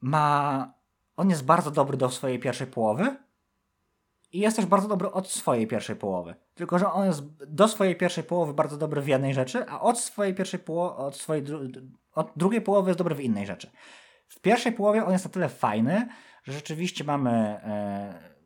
A: ma. On jest bardzo dobry do swojej pierwszej połowy. I jest też bardzo dobry od swojej pierwszej połowy. Tylko, że on jest do swojej pierwszej połowy bardzo dobry w jednej rzeczy, a od swojej pierwszej połowy, od swojej dru- od drugiej połowy jest dobry w innej rzeczy. W pierwszej połowie on jest na tyle fajny, że rzeczywiście mamy e,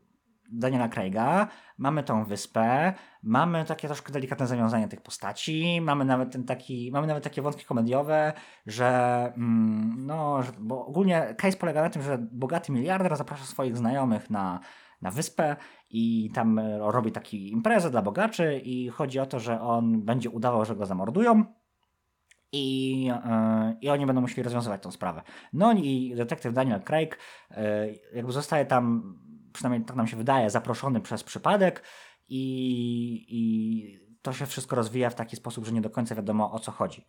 A: Daniela Craiga, mamy tą wyspę, mamy takie troszkę delikatne zawiązanie tych postaci, mamy nawet ten taki, mamy nawet takie wątki komediowe, że mm, no, że, bo ogólnie case polega na tym, że bogaty miliarder zaprasza swoich znajomych na, na wyspę i tam robi taki imprezę dla bogaczy i chodzi o to, że on będzie udawał, że go zamordują i, e, i oni będą musieli rozwiązywać tą sprawę. No i detektyw Daniel Craig e, jakby zostaje tam, przynajmniej tak nam się wydaje, zaproszony przez przypadek i, i to się wszystko rozwija w taki sposób, że nie do końca wiadomo o co chodzi.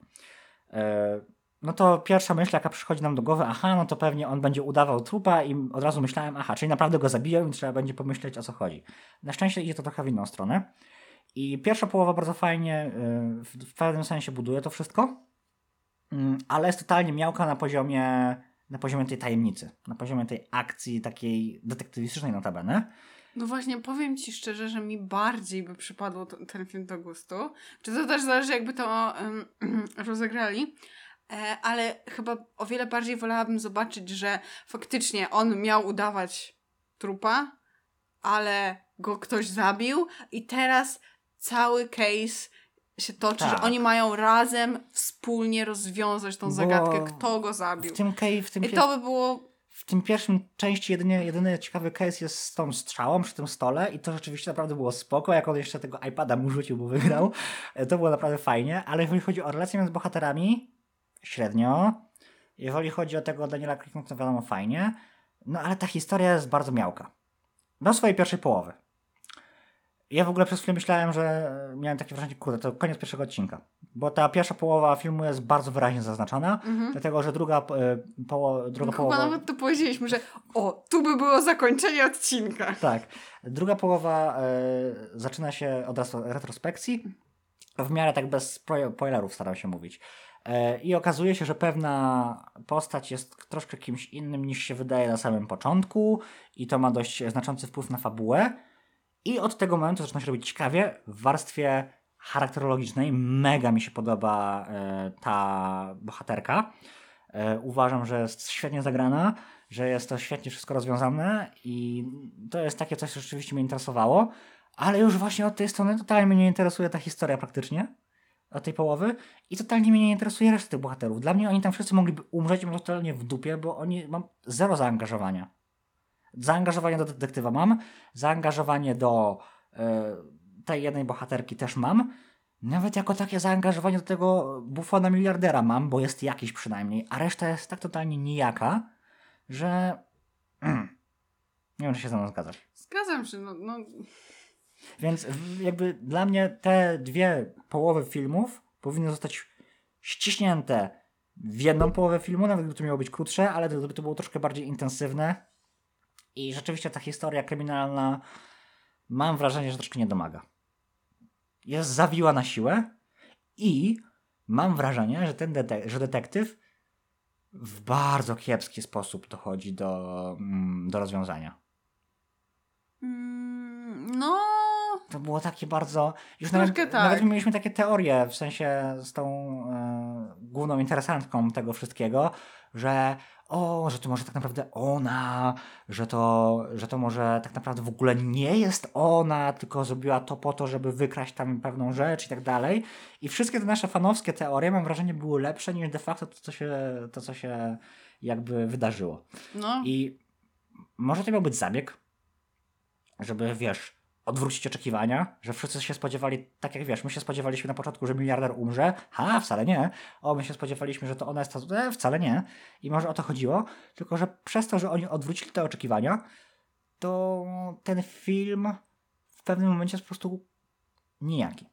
A: E, No to pierwsza myśl, jaka przychodzi nam do głowy, aha, no to pewnie on będzie udawał trupa i od razu myślałem, aha, czyli naprawdę go zabiją i trzeba będzie pomyśleć o co chodzi. Na szczęście idzie to trochę w inną stronę. I pierwsza połowa bardzo fajnie, y, w, pewnym sensie buduje to wszystko, Mm, ale jest totalnie miałka na poziomie, na poziomie tej tajemnicy, na poziomie tej akcji takiej detektywistycznej notabene.
B: No właśnie, powiem ci szczerze, że mi bardziej by przypadło ten film do gustu. Czy to też zależy, jakby to *clears throat* rozegrali. E, ale chyba o wiele bardziej wolałabym zobaczyć, że faktycznie on miał udawać trupa, ale go ktoś zabił i teraz cały case się toczy,
A: Tak.
B: że oni mają razem wspólnie rozwiązać tą
A: Bo
B: zagadkę, kto go zabił.
A: W tym, kej- w tym,
B: I to by było
A: w tym pierwszym części jedynie, jedyny ciekawy case jest z tą strzałą przy tym stole i to rzeczywiście naprawdę było spoko, jak on jeszcze tego iPada mu rzucił, bo wygrał. E, To było naprawdę fajnie, ale jeżeli chodzi o relacje między bohaterami, średnio. Jeżeli chodzi o tego Daniela Craig, to wiadomo fajnie. No ale ta historia jest bardzo miałka. Do swojej pierwszej połowy. Ja w ogóle przez chwilę myślałem, że miałem takie wrażenie, kurde, to koniec pierwszego odcinka. Bo ta pierwsza połowa filmu jest bardzo wyraźnie zaznaczona,
B: Mhm.
A: dlatego że druga, e, poło, druga
B: Chyba
A: połowa...
B: nawet to powiedzieliśmy, że o, tu by było zakończenie odcinka.
A: Tak. Druga połowa e, zaczyna się od retrospekcji. W miarę tak bez spo- spoilerów staram się mówić. E, I okazuje się, że pewna postać jest troszkę kimś innym niż się wydaje na samym początku, i to ma dość znaczący wpływ na fabułę. I od tego momentu zaczyna się robić ciekawie w warstwie charakterologicznej. Mega mi się podoba e, ta bohaterka. E, uważam, że jest świetnie zagrana, że jest to świetnie wszystko rozwiązane i to jest takie coś, co rzeczywiście mnie interesowało. Ale już właśnie od tej strony totalnie mnie nie interesuje ta historia praktycznie. Od tej połowy. I totalnie mnie nie interesuje reszta tych bohaterów. Dla mnie oni tam wszyscy mogliby umrzeć mam totalnie w dupie, bo oni mam zero zaangażowania. Zaangażowanie do detektywa mam, zaangażowanie do e, tej jednej bohaterki też mam. Nawet jako takie zaangażowanie do tego bufona miliardera mam, bo jest jakiś przynajmniej, a reszta jest tak totalnie nijaka, że. *clears throat* Nie wiem, czy się ze mną zgadzasz.
B: Zgadzam się, no, no
A: Więc jakby dla mnie te dwie połowy filmów powinny zostać ściśnięte w jedną połowę filmu, nawet gdyby to miało być krótsze, ale gdyby to było troszkę bardziej intensywne. I rzeczywiście ta historia kryminalna mam wrażenie, że troszkę nie domaga. Jest zawiła na siłę i mam wrażenie, że ten dete- że detektyw w bardzo kiepski sposób dochodzi do, mm, do rozwiązania.
B: mm, no
A: To było takie bardzo. Już nawet,
B: tak.
A: nawet mieliśmy takie teorie, w sensie z tą e, główną interesantką tego wszystkiego, że o, że to może tak naprawdę ona, że to, że to może tak naprawdę w ogóle nie jest ona, tylko zrobiła to po to, żeby wykraść tam pewną rzecz i tak dalej. I wszystkie te nasze fanowskie teorie, mam wrażenie, były lepsze niż de facto to, co się, to, co się jakby wydarzyło.
B: no
A: I może to miał być zabieg, żeby, wiesz, odwrócić oczekiwania, że wszyscy się spodziewali, tak jak wiesz, my się spodziewaliśmy na początku, że miliarder umrze, ha, wcale nie. O, my się spodziewaliśmy, że to ona jest ta, e, wcale nie. I może o to chodziło, tylko że przez to, że oni odwrócili te oczekiwania, to ten film w pewnym momencie jest po prostu nijaki.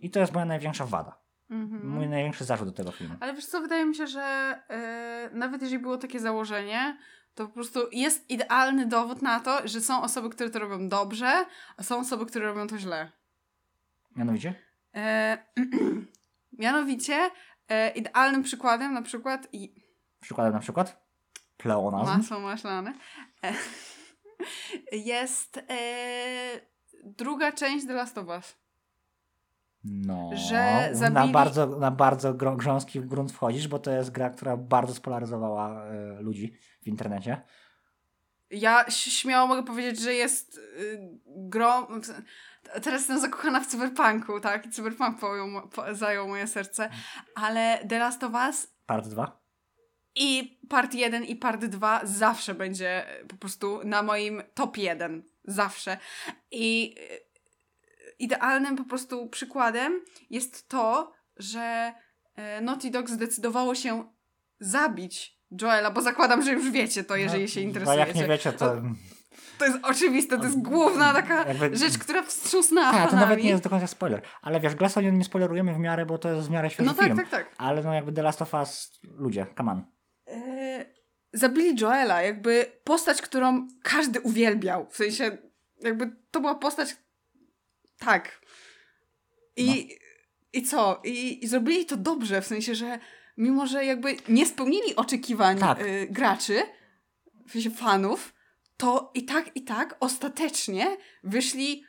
A: I to jest moja największa wada.
B: mhm.
A: Mój największy zarzut do tego filmu.
B: Ale wiesz co, wydaje mi się, że e, nawet jeżeli było takie założenie, to po prostu jest idealny dowód na to, że są osoby, które to robią dobrze, a są osoby, które robią to źle.
A: Mianowicie?
B: E, *clears throat* mianowicie, e, idealnym przykładem na przykład i
A: Przykładem na przykład? Pleonazm.
B: masło maślane e, *laughs* jest e, druga część The Last of Us.
A: No,
B: że
A: na
B: zabili-
A: bardzo, na bardzo grząski grunt wchodzisz, bo to jest gra, która bardzo spolaryzowała e, ludzi w internecie.
B: Ja śmiało mogę powiedzieć, że jest y, grą. Teraz jestem zakochana w cyberpunku, tak? I cyberpunk pojął, po, zajął moje serce. Ale The Last of Us
A: Part 2?
B: i part 1 i part 2 zawsze będzie y, po prostu na moim top 1. Zawsze. I y, idealnym po prostu przykładem jest to, że y, Naughty Dog zdecydowało się zabić Joela, bo zakładam, że już wiecie to, jeżeli
A: No,
B: się interesujecie.
A: jak nie wiecie, to...
B: To jest oczywiste, to jest główna taka
A: Jakby-
B: rzecz, która wstrząsnęła
A: Tak, to nawet nie jest do końca spoiler. Ale wiesz, Glass nie spoilerujemy w miarę, bo to jest w miarę świeży
B: No tak,
A: film.
B: tak, tak.
A: Ale no jakby The Last of Us, ludzie, come on.
B: E, zabili Joela, jakby postać, którą każdy uwielbiał. W sensie, jakby to była postać. Tak. I, i co? I, I zrobili to dobrze, w sensie, że mimo, że jakby nie spełnili oczekiwań
A: Tak.
B: y, graczy, fanów, to i tak, i tak ostatecznie wyszli.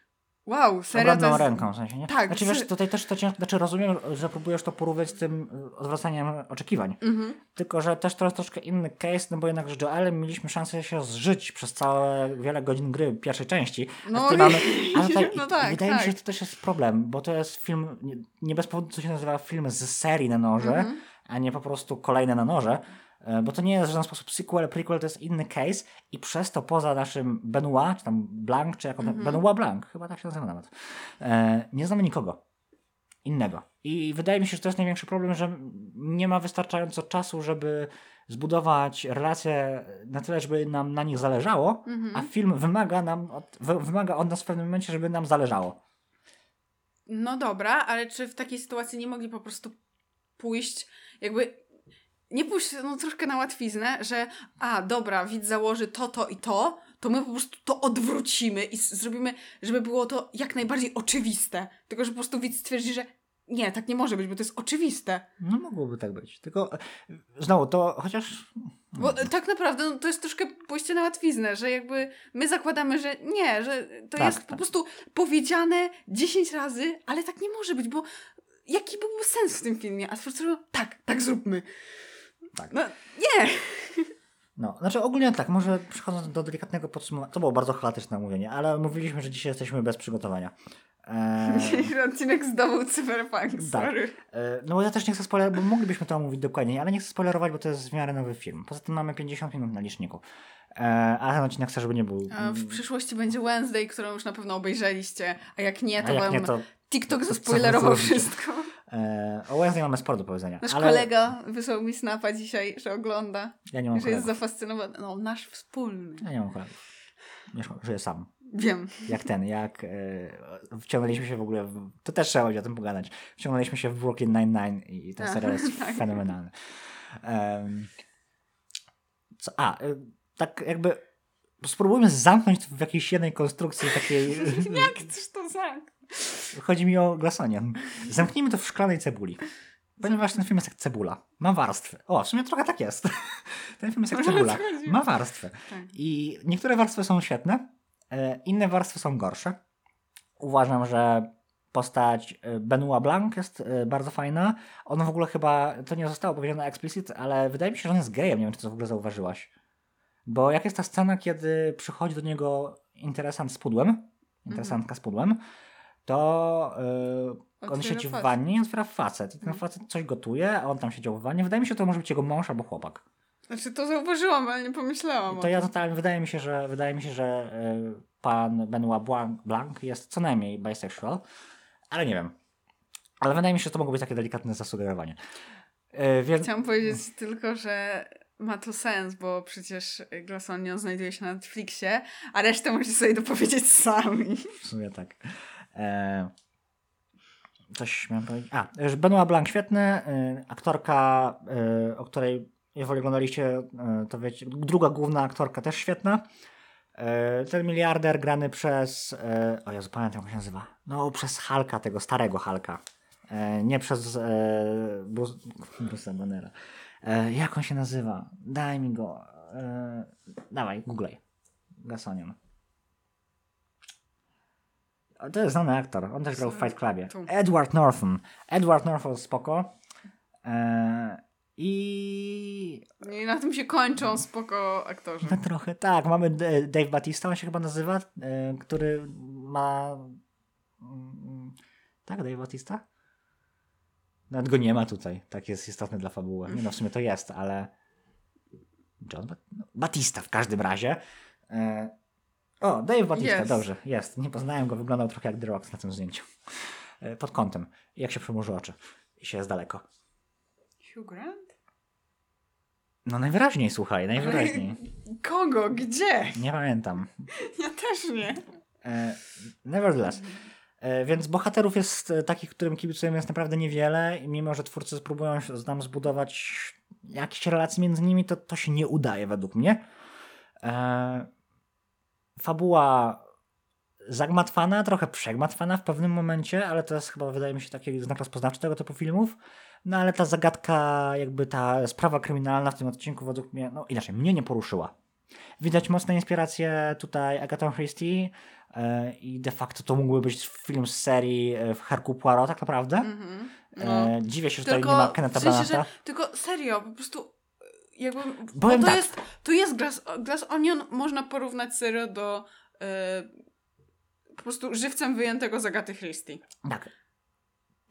B: Wow, serio to
A: Obronną
B: jest...
A: ręką, w sensie, nie?
B: Tak,
A: Znaczy, wiesz, tutaj też to ciężko, znaczy rozumiem, że próbujesz to porównać z tym odwracaniem oczekiwań.
B: Mhm.
A: Tylko, że też to jest troszkę inny case, no bo jednak z Joelem mieliśmy szansę się zżyć przez całe wiele godzin gry pierwszej części.
B: No
A: tutaj
B: i-
A: mamy, *laughs* a tutaj,
B: no
A: i-
B: tak,
A: wydaje mi się,
B: tak.
A: że to też jest problem, bo to jest film, nie, nie bez powodu co się nazywa film z serii na noże,
B: Mhm.
A: a nie po prostu kolejne na noże. E, Bo to nie jest w żaden sposób sequel, prequel, to jest inny case i przez to poza naszym Benoit, czy tam Blanc, czy jak on,
B: Mhm.
A: Benoit Blanc, chyba tak się nazywa nawet, e, nie znamy nikogo innego. I wydaje mi się, że to jest największy problem, że nie ma wystarczająco czasu, żeby zbudować relacje na tyle, żeby nam na nich zależało,
B: Mhm.
A: a film wymaga, nam od, wy- wymaga od nas w pewnym momencie, żeby nam zależało.
B: No dobra, ale czy w takiej sytuacji nie mogli po prostu pójść, jakby nie pójść no, troszkę na łatwiznę, że a dobra, widz założy to, to i to, to my po prostu to odwrócimy i zrobimy, żeby było to jak najbardziej oczywiste. Tylko, że po prostu widz stwierdzi, że nie, tak nie może być, bo to jest oczywiste.
A: No mogłoby tak być. Tylko e, znowu to chociaż.
B: Bo tak naprawdę no, to jest troszkę pójście na łatwiznę, że jakby my zakładamy, że nie, że to
A: Tak,
B: jest
A: tak.
B: po prostu powiedziane 10 razy, ale tak nie może być, bo jaki byłby sens w tym filmie? A twórcy mówią, tak, tak zróbmy.
A: Tak.
B: No nie!
A: No, znaczy ogólnie tak, może przechodząc do delikatnego podsumowania. To było bardzo chaotyczne mówienie, ale mówiliśmy, że dzisiaj jesteśmy bez przygotowania. Eee,
B: Odcinek zdobył cyberpunk,
A: Tak.
B: sorry.
A: e, no bo ja też nie chcę spoilerować, bo moglibyśmy to omówić dokładniej, ale nie chcę spoilerować, bo to jest w miarę nowy film. Poza tym mamy 50 minut na liczniku. E, a ten odcinek chcę, żeby nie był.
B: W przyszłości będzie Wednesday, którą już na pewno obejrzeliście, a jak nie, to
A: a jak
B: wam
A: nie, to
B: TikTok zaspoilerował wszystko.
A: E, o Wednesday mamy sporo do powiedzenia.
B: Nasz
A: ale
B: kolega wysłał mi snapa dzisiaj, że ogląda,
A: Ja nie mam
B: że jest
A: kolegów.
B: zafascynowany. No, nasz wspólny.
A: Ja nie mam kolegów. Żyję sam.
B: Wiem.
A: Jak ten, jak e, wciągnęliśmy się w ogóle, w, to też trzeba będzie o tym pogadać, wciągnęliśmy się w Brooklyn Nine-Nine i ten serial jest *laughs*
B: tak.
A: fenomenalny. Em, co, a, e, tak jakby spróbujmy zamknąć to w jakiejś jednej konstrukcji takiej, *laughs*
B: Jak chcesz to zamknąć?
A: Chodzi mi o Glassonian. Zamknijmy to w szklanej cebuli. Ponieważ ten film jest jak cebula. Ma warstwy. O, w sumie trochę tak jest. Ten film jest jak cebula.
B: chodzi.
A: Ma warstwy.
B: Tak.
A: I niektóre warstwy są świetne, e, inne warstwy są gorsze. Uważam, że postać e, Benoit Blanc jest e, bardzo fajna. On w ogóle chyba, to nie zostało powiedziane explicit, ale wydaje mi się, że on jest gejem. Nie wiem, czy to w ogóle zauważyłaś. Bo jak jest ta scena, kiedy przychodzi do niego interesant z pudłem, interesantka z pudłem, to e, on
B: Otwiera
A: siedzi w wannie i otwiera facet. I ten facet coś gotuje, a on tam siedział w wannie. Wydaje mi się, że to może być jego mąż albo chłopak.
B: Znaczy to zauważyłam, ale nie pomyślałam
A: To ja totalnie, wydaje mi się, że wydaje mi się, że y, pan Benoit Blanc, Blanc jest co najmniej bisexual, ale nie wiem. Ale wydaje mi się, że to mogło być takie delikatne zasugerowanie. Y, więc
B: Chciałam powiedzieć tylko, że ma to sens, bo przecież Glassonion znajduje się na Netflixie, a resztę musicie sobie dopowiedzieć sami.
A: w sumie tak. E, coś miałem powiedzieć. A, Benoit Blanc świetny, y, aktorka, y, o której jeżeli oglądaliście, to wiecie, druga główna aktorka też świetna. E, Ten miliarder grany przez. e, O Jezu, pamiętam jak się nazywa. No, przez Halka, tego starego Halka. E, Nie przez e, Bruce, Bruce'a Bannera. E, Jak on się nazywa? Daj mi go. E, Dawaj, googlej. Gasonian. To jest znany aktor. On też grał w Fight Clubie. Edward Norton. Edward Norton spoko. E, I
B: I na tym się kończą spoko aktorzy.
A: no trochę tak. Mamy Dave Batista, on się chyba nazywa, e, który ma. mm, Tak, Dave Batista? Nawet go nie ma tutaj. Tak jest istotny dla fabuły. Nie no, w sumie to jest, ale. John Bat- no, Batista w każdym razie. O, Dave Batista,
B: Jest.
A: dobrze, jest. Nie poznałem go, wyglądał trochę jak The Rock na tym zdjęciu. E, Pod kątem. Jak się przymruży oczy. I się jest daleko.
B: Hugh Grant?
A: No najwyraźniej, słuchaj, najwyraźniej. *laughs*
B: Kogo? Gdzie?
A: Nie pamiętam. *laughs*
B: Ja też nie.
A: E, nevertheless. E, więc bohaterów jest takich, którym kibicujemy jest naprawdę niewiele i mimo, że twórcy spróbują nam zbudować jakieś relacje między nimi, to to się nie udaje według mnie. E, fabuła zagmatwana, trochę przegmatwana w pewnym momencie, ale to jest chyba, wydaje mi się, taki znak rozpoznawczy tego typu filmów. No ale ta zagadka, jakby ta sprawa kryminalna w tym odcinku według mnie, no inaczej, mnie nie poruszyła. Widać mocne inspiracje tutaj Agatha Christie e, i de facto to mógłby być film z serii e, w Hercule Poirot tak naprawdę.
B: Mhm. No.
A: E, dziwię się, że tutaj
B: Tylko
A: nie ma Kenneta
B: w sensie, że,
A: Branagha.
B: tylko serio, po prostu jakby, bo to
A: tak.
B: jest, to jest Glass, Glass Onion, można porównać serio do e, po prostu żywcem wyjętego z Agaty Christie.
A: Tak,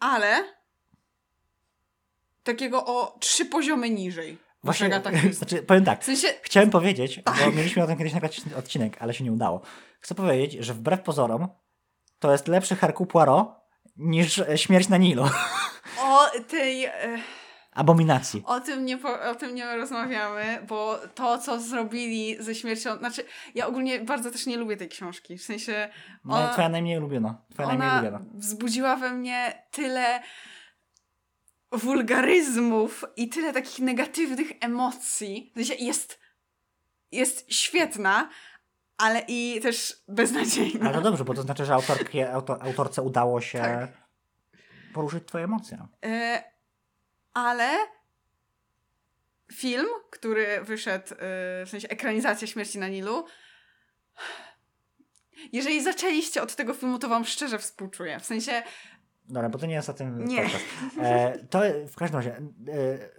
B: Ale takiego o trzy poziomy niżej.
A: właśnie, *laughs* znaczy, powiem tak,
B: W sensie,
A: chciałem powiedzieć,
B: Tak.
A: bo mieliśmy o tym kiedyś nagrać odcinek, ale się nie udało. Chcę powiedzieć, że wbrew pozorom to jest lepszy Hercule Poirot niż e, Śmierć na Nilu.
B: o tej... E,
A: Abominacji.
B: O tym, nie o tym nie rozmawiamy, bo to, co zrobili ze śmiercią. Znaczy, ja ogólnie bardzo też nie lubię tej książki. W sensie.
A: No,
B: Ona,
A: twoja najmniej ulubiona. Twoja najmniej
B: ona
A: ulubiona.
B: wzbudziła we mnie tyle wulgaryzmów i tyle takich negatywnych emocji. W sensie jest, jest świetna, ale i też beznadziejna.
A: Ale to dobrze, bo to znaczy, że autorkie, auto, autorce udało się
B: Tak.
A: poruszyć twoje emocje.
B: E, ale film, który wyszedł, e, w sensie ekranizacja Śmierci na Nilu, jeżeli zaczęliście od tego filmu, to wam szczerze współczuję. W sensie,
A: Dobra, bo to nie jest o tym
B: Nie.
A: podcast. E, to w każdym razie, e,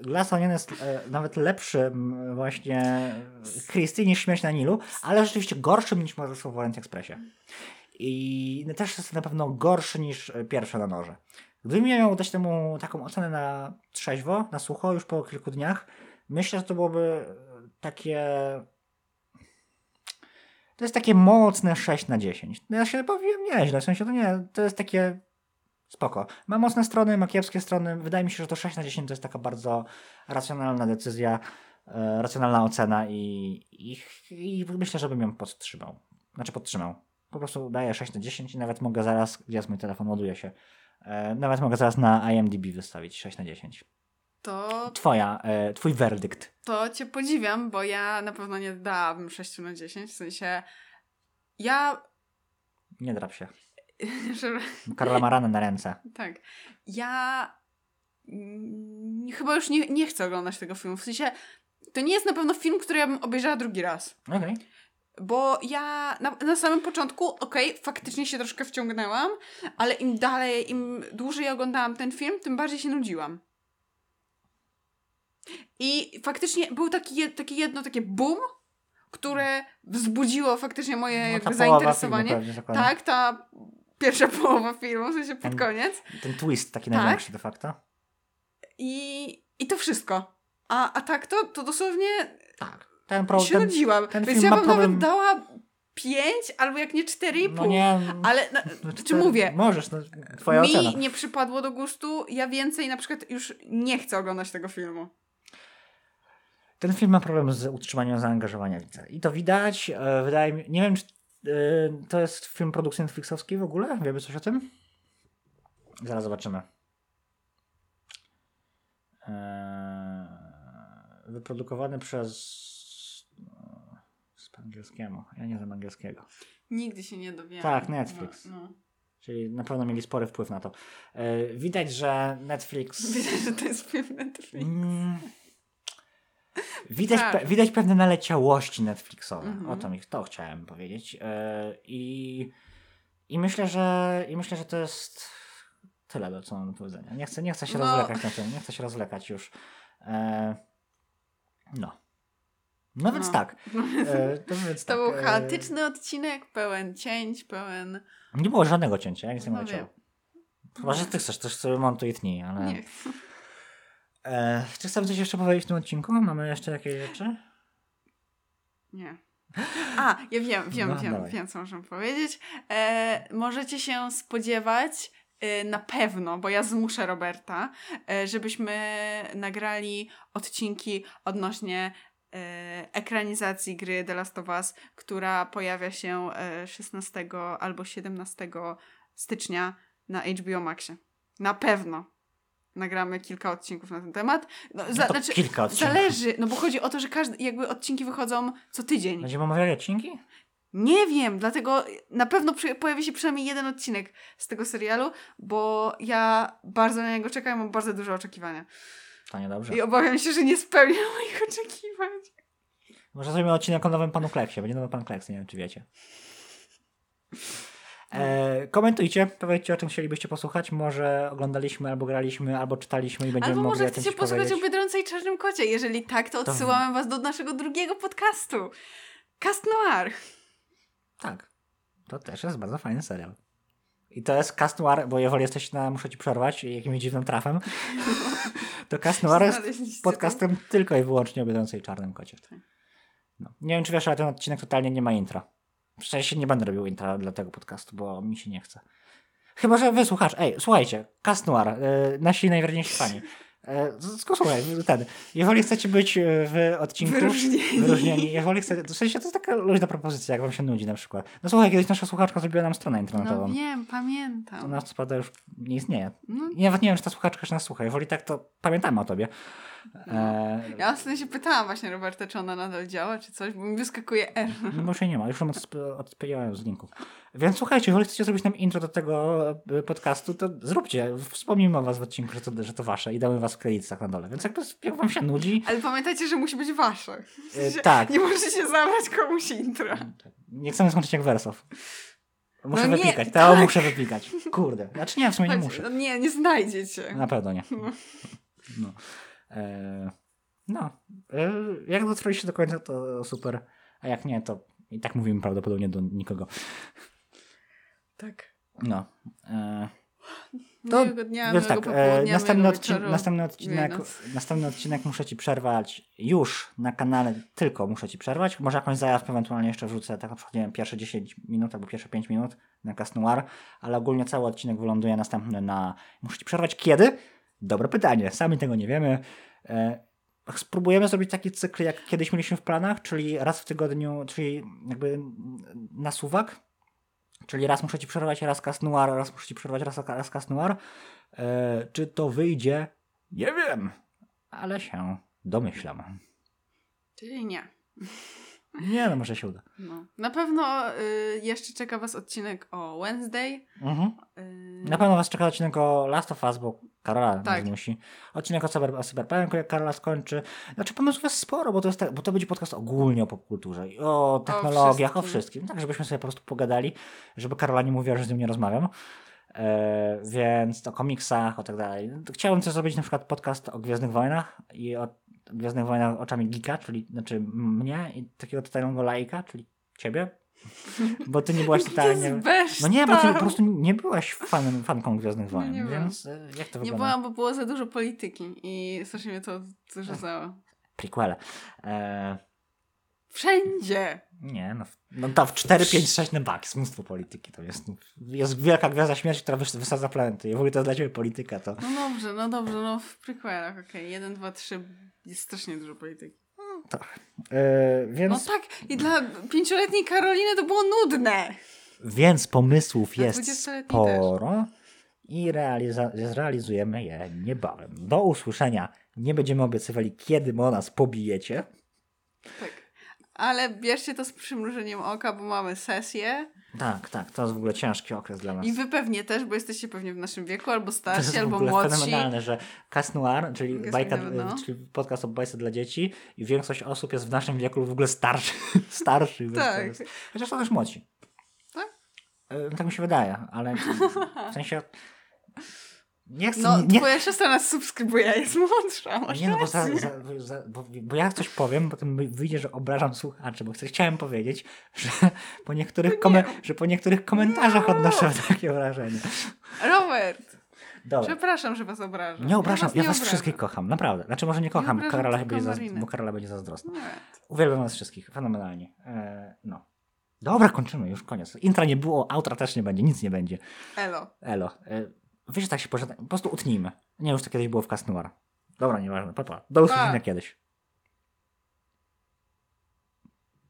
A: Glass Onion jest e, nawet lepszym właśnie Christie niż Śmierć na Nilu, ale rzeczywiście gorszym niż Morderstwo w Orient Expressie. I też jest na pewno gorszy niż e, pierwsze na noże. Miał dać temu taką ocenę na trzeźwo, na sucho, już po kilku dniach, myślę, że to byłoby takie... To jest takie mocne 6 na 10. No ja się powiem nieźle, w sensie to nie, to jest takie spoko. Ma mocne strony, ma kiepskie strony. Wydaje mi się, że to 6 na 10 to jest taka bardzo racjonalna decyzja, e, racjonalna ocena i, i, i myślę, że bym ją podtrzymał. Znaczy podtrzymał. Po prostu daję 6 na 10 i nawet mogę zaraz, gdzie jest mój telefon, ładuje się. E, nawet mogę zaraz na IMDb wystawić 6 na 10.
B: to,
A: Twoja, e, twój werdykt.
B: to cię podziwiam, bo ja na pewno nie dałabym 6 na 10. W sensie, ja.
A: Nie drap się. *laughs*
B: Że,
A: Karola Marana na ręce. *laughs*
B: tak. Ja. mm, Chyba już nie, nie chcę oglądać tego filmu. W sensie, to nie jest na pewno film, który ja bym obejrzała drugi raz.
A: Okej.
B: Bo ja na, na samym początku, okej, faktycznie się troszkę wciągnęłam, ale im dalej, im dłużej oglądałam ten film, tym bardziej się nudziłam. I faktycznie był taki, takie jedno takie boom, które wzbudziło faktycznie moje
A: No, filmu
B: zainteresowanie. tak, ta pierwsza *laughs* połowa filmu, w sensie pod
A: Ten-
B: koniec.
A: Ten twist taki
B: Tak.
A: największy de facto.
B: I, i to wszystko. A, a tak to, to dosłownie
A: Tak. Ten
B: się
A: problem.
B: nudziłam.
A: ten
B: Więc ja bym
A: problem-
B: nawet dała 5 albo jak nie 4,5.
A: No nie.
B: Ale
A: no
B: czy
A: cztery-
B: mówię,
A: Możesz, no, twoja
B: mi
A: ocena.
B: nie przypadło do gustu, ja więcej na przykład już nie chcę oglądać tego filmu.
A: Ten film ma problem z utrzymaniem zaangażowania widza. I to widać. E, wydaje mi nie wiem, czy e, to jest film produkcji Netflixowskiej w ogóle? Wiemy coś o tym? Zaraz zobaczymy. E, wyprodukowany przez. No, po angielskiemu. Ja nie znam angielskiego.
B: Nigdy się nie dowiemy.
A: Tak, Netflix.
B: No, no.
A: Czyli na pewno mieli spory wpływ na to. E, widać, że Netflix. *laughs*
B: Widać, że to jest film Netflix.
A: Mm. Widać,
B: Tak.
A: pe, widać pewne naleciałości Netflixowe.
B: Mhm.
A: O to mi to chciałem powiedzieć. E, I, i, myślę, że, I myślę, że to jest tyle, co mam do powiedzenia. Nie chcę, nie chcę się
B: No.
A: rozwlekać na tym. Nie chcę się rozwlekać już. E, no. No więc
B: No.
A: tak. *laughs* E, to więc
B: To
A: tak.
B: był
A: e,
B: chaotyczny odcinek, pełen cięć, pełen...
A: Nie było żadnego cięcia, ja nic nie
B: No
A: leciało. Chyba, że ty chcesz, też sobie montuj i tnij, ale...
B: Nie chcę.
A: E, czy chcemy coś jeszcze powiedzieć w tym odcinku? Mamy jeszcze jakieś rzeczy?
B: Nie. A, ja wiem, wiem,
A: No,
B: wiem,
A: dawaj.
B: wiem, co możemy powiedzieć. E, możecie się spodziewać e, na pewno, bo ja zmuszę Roberta, e, żebyśmy nagrali odcinki odnośnie ekranizacji gry The Last of Us, która pojawia się e, 16 albo 17 stycznia na HBO Maxie. Na pewno nagramy kilka odcinków na ten temat. No,
A: No
B: za,
A: to
B: znaczy,
A: kilka odcinków.
B: Zależy, no bo chodzi o to, że każdy, jakby odcinki wychodzą co tydzień.
A: Będziemy omawiali odcinki?
B: Nie wiem, dlatego na pewno pojawi się przynajmniej jeden odcinek z tego serialu, bo ja bardzo na niego czekam, mam bardzo duże oczekiwania.
A: To niedobrze.
B: I obawiam się, że nie spełnię *laughs* moich oczekiwań.
A: Może zrobimy odcinek o nowym panu Kleksie. Będzie nowy pan Kleks, nie wiem czy wiecie. E, komentujcie, powiedzcie o czym chcielibyście posłuchać. Może oglądaliśmy, albo graliśmy, albo czytaliśmy i będziemy
B: Albo
A: mogli
B: może
A: o tym
B: chcecie posłuchać o. Biedronce i Czarnym Kocie. Jeżeli tak, to
A: To-
B: odsyłamy was do naszego drugiego podcastu. Cast Noir.
A: Tak. To też jest bardzo fajny serial. I to jest Cast Noir, bo jeżeli jesteś na, muszę ci przerwać jakimś dziwnym trafem, *laughs* to Cast Noir jest podcastem tylko i wyłącznie o Biedronce i Czarnym Kocie.
B: Tak.
A: No. Nie wiem, czy wiesz, ale ten odcinek totalnie nie ma intra. W sensie nie będę robił intra dla tego podcastu, bo mi się nie chce. Chyba, że wysłuchasz. Ej, słuchajcie, Cast Noir, e, nasi najwierniejsi fani. E, słuchaj, ten. Jeżeli chcecie być e, w odcinku
B: Wyróżnieni.
A: wyróżnieni, jeżeli chcecie, w sensie to jest taka luźna propozycja, jak wam się nudzi na przykład. No słuchaj, kiedyś nasza słuchaczka zrobiła nam stronę internetową.
B: No wiem, pamiętam.
A: Ona co prawda już nie istnieje.
B: No,
A: I nawet nie wiem, czy ta słuchaczka jeszcze nas słucha. Jeżeli tak, to pamiętamy o tobie. E,
B: Ja ostatnio się pytałam właśnie Roberta, czy ona nadal działa, czy coś, bo mi wyskakuje R.
A: No się nie ma, już ją odpijałem z linków. Więc słuchajcie, jeżeli chcecie zrobić nam intro do tego e, podcastu, to zróbcie. Wspomnijmy o was w odcinku, że to, że to wasze i damy was w kredytach na dole. Więc jakby jak wam się nudzi,
B: Ale pamiętajcie, że musi być wasze. W
A: e,
B: sensie
A: tak.
B: Nie możecie zabrać komuś intro.
A: Nie chcemy skończyć jak wersow. Muszę
B: No nie,
A: wypikać, to
B: tak.
A: muszę wypikać. Kurde. Znaczy nie, w sumie nie muszę.
B: no nie, nie znajdziecie.
A: Na pewno nie. No. E, no. E, jak dotrwaliście do końca, to super. A jak nie, to i tak mówimy prawdopodobnie do nikogo.
B: Tak.
A: No. E, To-
B: Miłego dnia, miłego
A: tak,
B: popołudnia,
A: następny,
B: wieczoru.
A: następny, odcinek, następny odcinek muszę ci przerwać już na kanale, tylko muszę ci przerwać. Może jakąś zajawkę ewentualnie jeszcze wrzucę, tak na przykład, nie wiem, pierwsze 10 minut albo pierwsze 5 minut na Cast Noir, ale ogólnie cały odcinek wyląduje następny na... Muszę ci przerwać kiedy? Dobre pytanie, sami tego nie wiemy. E, spróbujemy zrobić taki cykl, jak kiedyś mieliśmy w planach, czyli raz w tygodniu, czyli jakby na suwak, czyli raz muszę ci przerwać, raz Cast Noir, raz muszę ci przerwać, raz, raz Cast Noir. E, czy to wyjdzie? Nie wiem, ale się domyślam.
B: Czyli nie.
A: Nie, no może się uda.
B: No. Na pewno y, jeszcze czeka was odcinek o Wednesday.
A: Mhm.
B: Y,
A: Na pewno was czeka odcinek o Last of Us, bo Karola
B: Tak.
A: zmusi. Odcinek o, cyber, o Cyberpunku, jak Karola skończy. Znaczy pomysłów jest sporo, bo to, jest, tak- bo to będzie podcast ogólnie o popkulturze i o technologiach, o
B: wszystkim.
A: wszystkim. Tak, żebyśmy sobie po prostu pogadali, żeby Karola nie mówiła, że z nią nie rozmawiam. E, więc o komiksach, o tak dalej. Chciałbym też zrobić na przykład podcast o Gwiezdnych Wojnach i o Gwiezdnych Wojnach oczami geeka, czyli znaczy mnie i takiego totalnego laika, czyli ciebie. *laughs* Bo ty nie byłaś totalnie... No nie, bo ty po prostu nie byłaś fanem, fanką Gwiezdnych
B: No
A: Wojen,
B: nie wiem.
A: więc e, jak to
B: Nie
A: wygląda?
B: byłam, bo było za dużo polityki i strasznie mnie to zrzucało.
A: Prequele. E,
B: Wszędzie!
A: Nie, no, no to w 4, 5, 6 na bak, jest mnóstwo polityki. To jest, jest wielka gwiazda śmierci, która wys- wysadza planety. I w ogóle to jest dla ciebie polityka, to
B: No dobrze, no dobrze, no w prequelach, okej. Jeden, dwa, trzy, jest strasznie dużo polityki.
A: tak. E,
B: No
A: więc,
B: tak, i dla pięcioletniej Karoliny to było nudne!
A: więc pomysłów jest
B: 20-letniej
A: sporo i realiza- zrealizujemy je niebawem. Do usłyszenia. Nie będziemy obiecywali, kiedy o nas pobijecie.
B: Tak. Ale bierzcie to z przymrużeniem oka, bo mamy sesję.
A: Tak, tak, to jest w ogóle ciężki okres dla nas.
B: I wy pewnie też, bo jesteście pewnie w naszym wieku, albo
A: To jest
B: starsi,
A: w
B: albo
A: ogóle
B: młodsi.
A: fenomenalne, że Cast Noir, czyli,
B: Jest
A: bajka,
B: no.
A: czyli podcast o bajce dla dzieci i większość osób jest w naszym wieku w ogóle starszy, *laughs* starszy.
B: Tak.
A: to jest- Chociaż są też młodzi.
B: Tak?
A: E, Tak mi się wydaje, ale w sensie nie chcę...
B: No,
A: nie,
B: twoja siostra nas subskrybuje, jest młodsza. masz
A: nie, no bo, za, za, za, bo, bo ja coś powiem, potem wy- wyjdzie, że obrażam słuchaczy, bo chciałem powiedzieć, że *laughs* po niektórych, komen- że po niektórych komentarzach odnoszę *laughs* takie wrażenie.
B: Robert,
A: Dobra.
B: przepraszam, że was obrażam.
A: Nie obrażam,
B: was
A: ja
B: nie
A: was
B: obrażam.
A: wszystkich kocham, naprawdę. Znaczy może nie kocham,
B: obrażam
A: Karola, będzie za,
B: Marinę.
A: bo Karola będzie zazdrosna.
B: Nie.
A: Uwielbiam was wszystkich, fenomenalnie. E, no. Dobra, kończymy, już koniec. Intra nie było, outra też nie będzie, nic nie będzie.
B: Elo.
A: Elo. E, wiesz, że tak się pożegna- po prostu utnijmy. Nie, już to kiedyś było w Cast Noir. Dobra, nieważne, papa. Do usłyszenia kiedyś.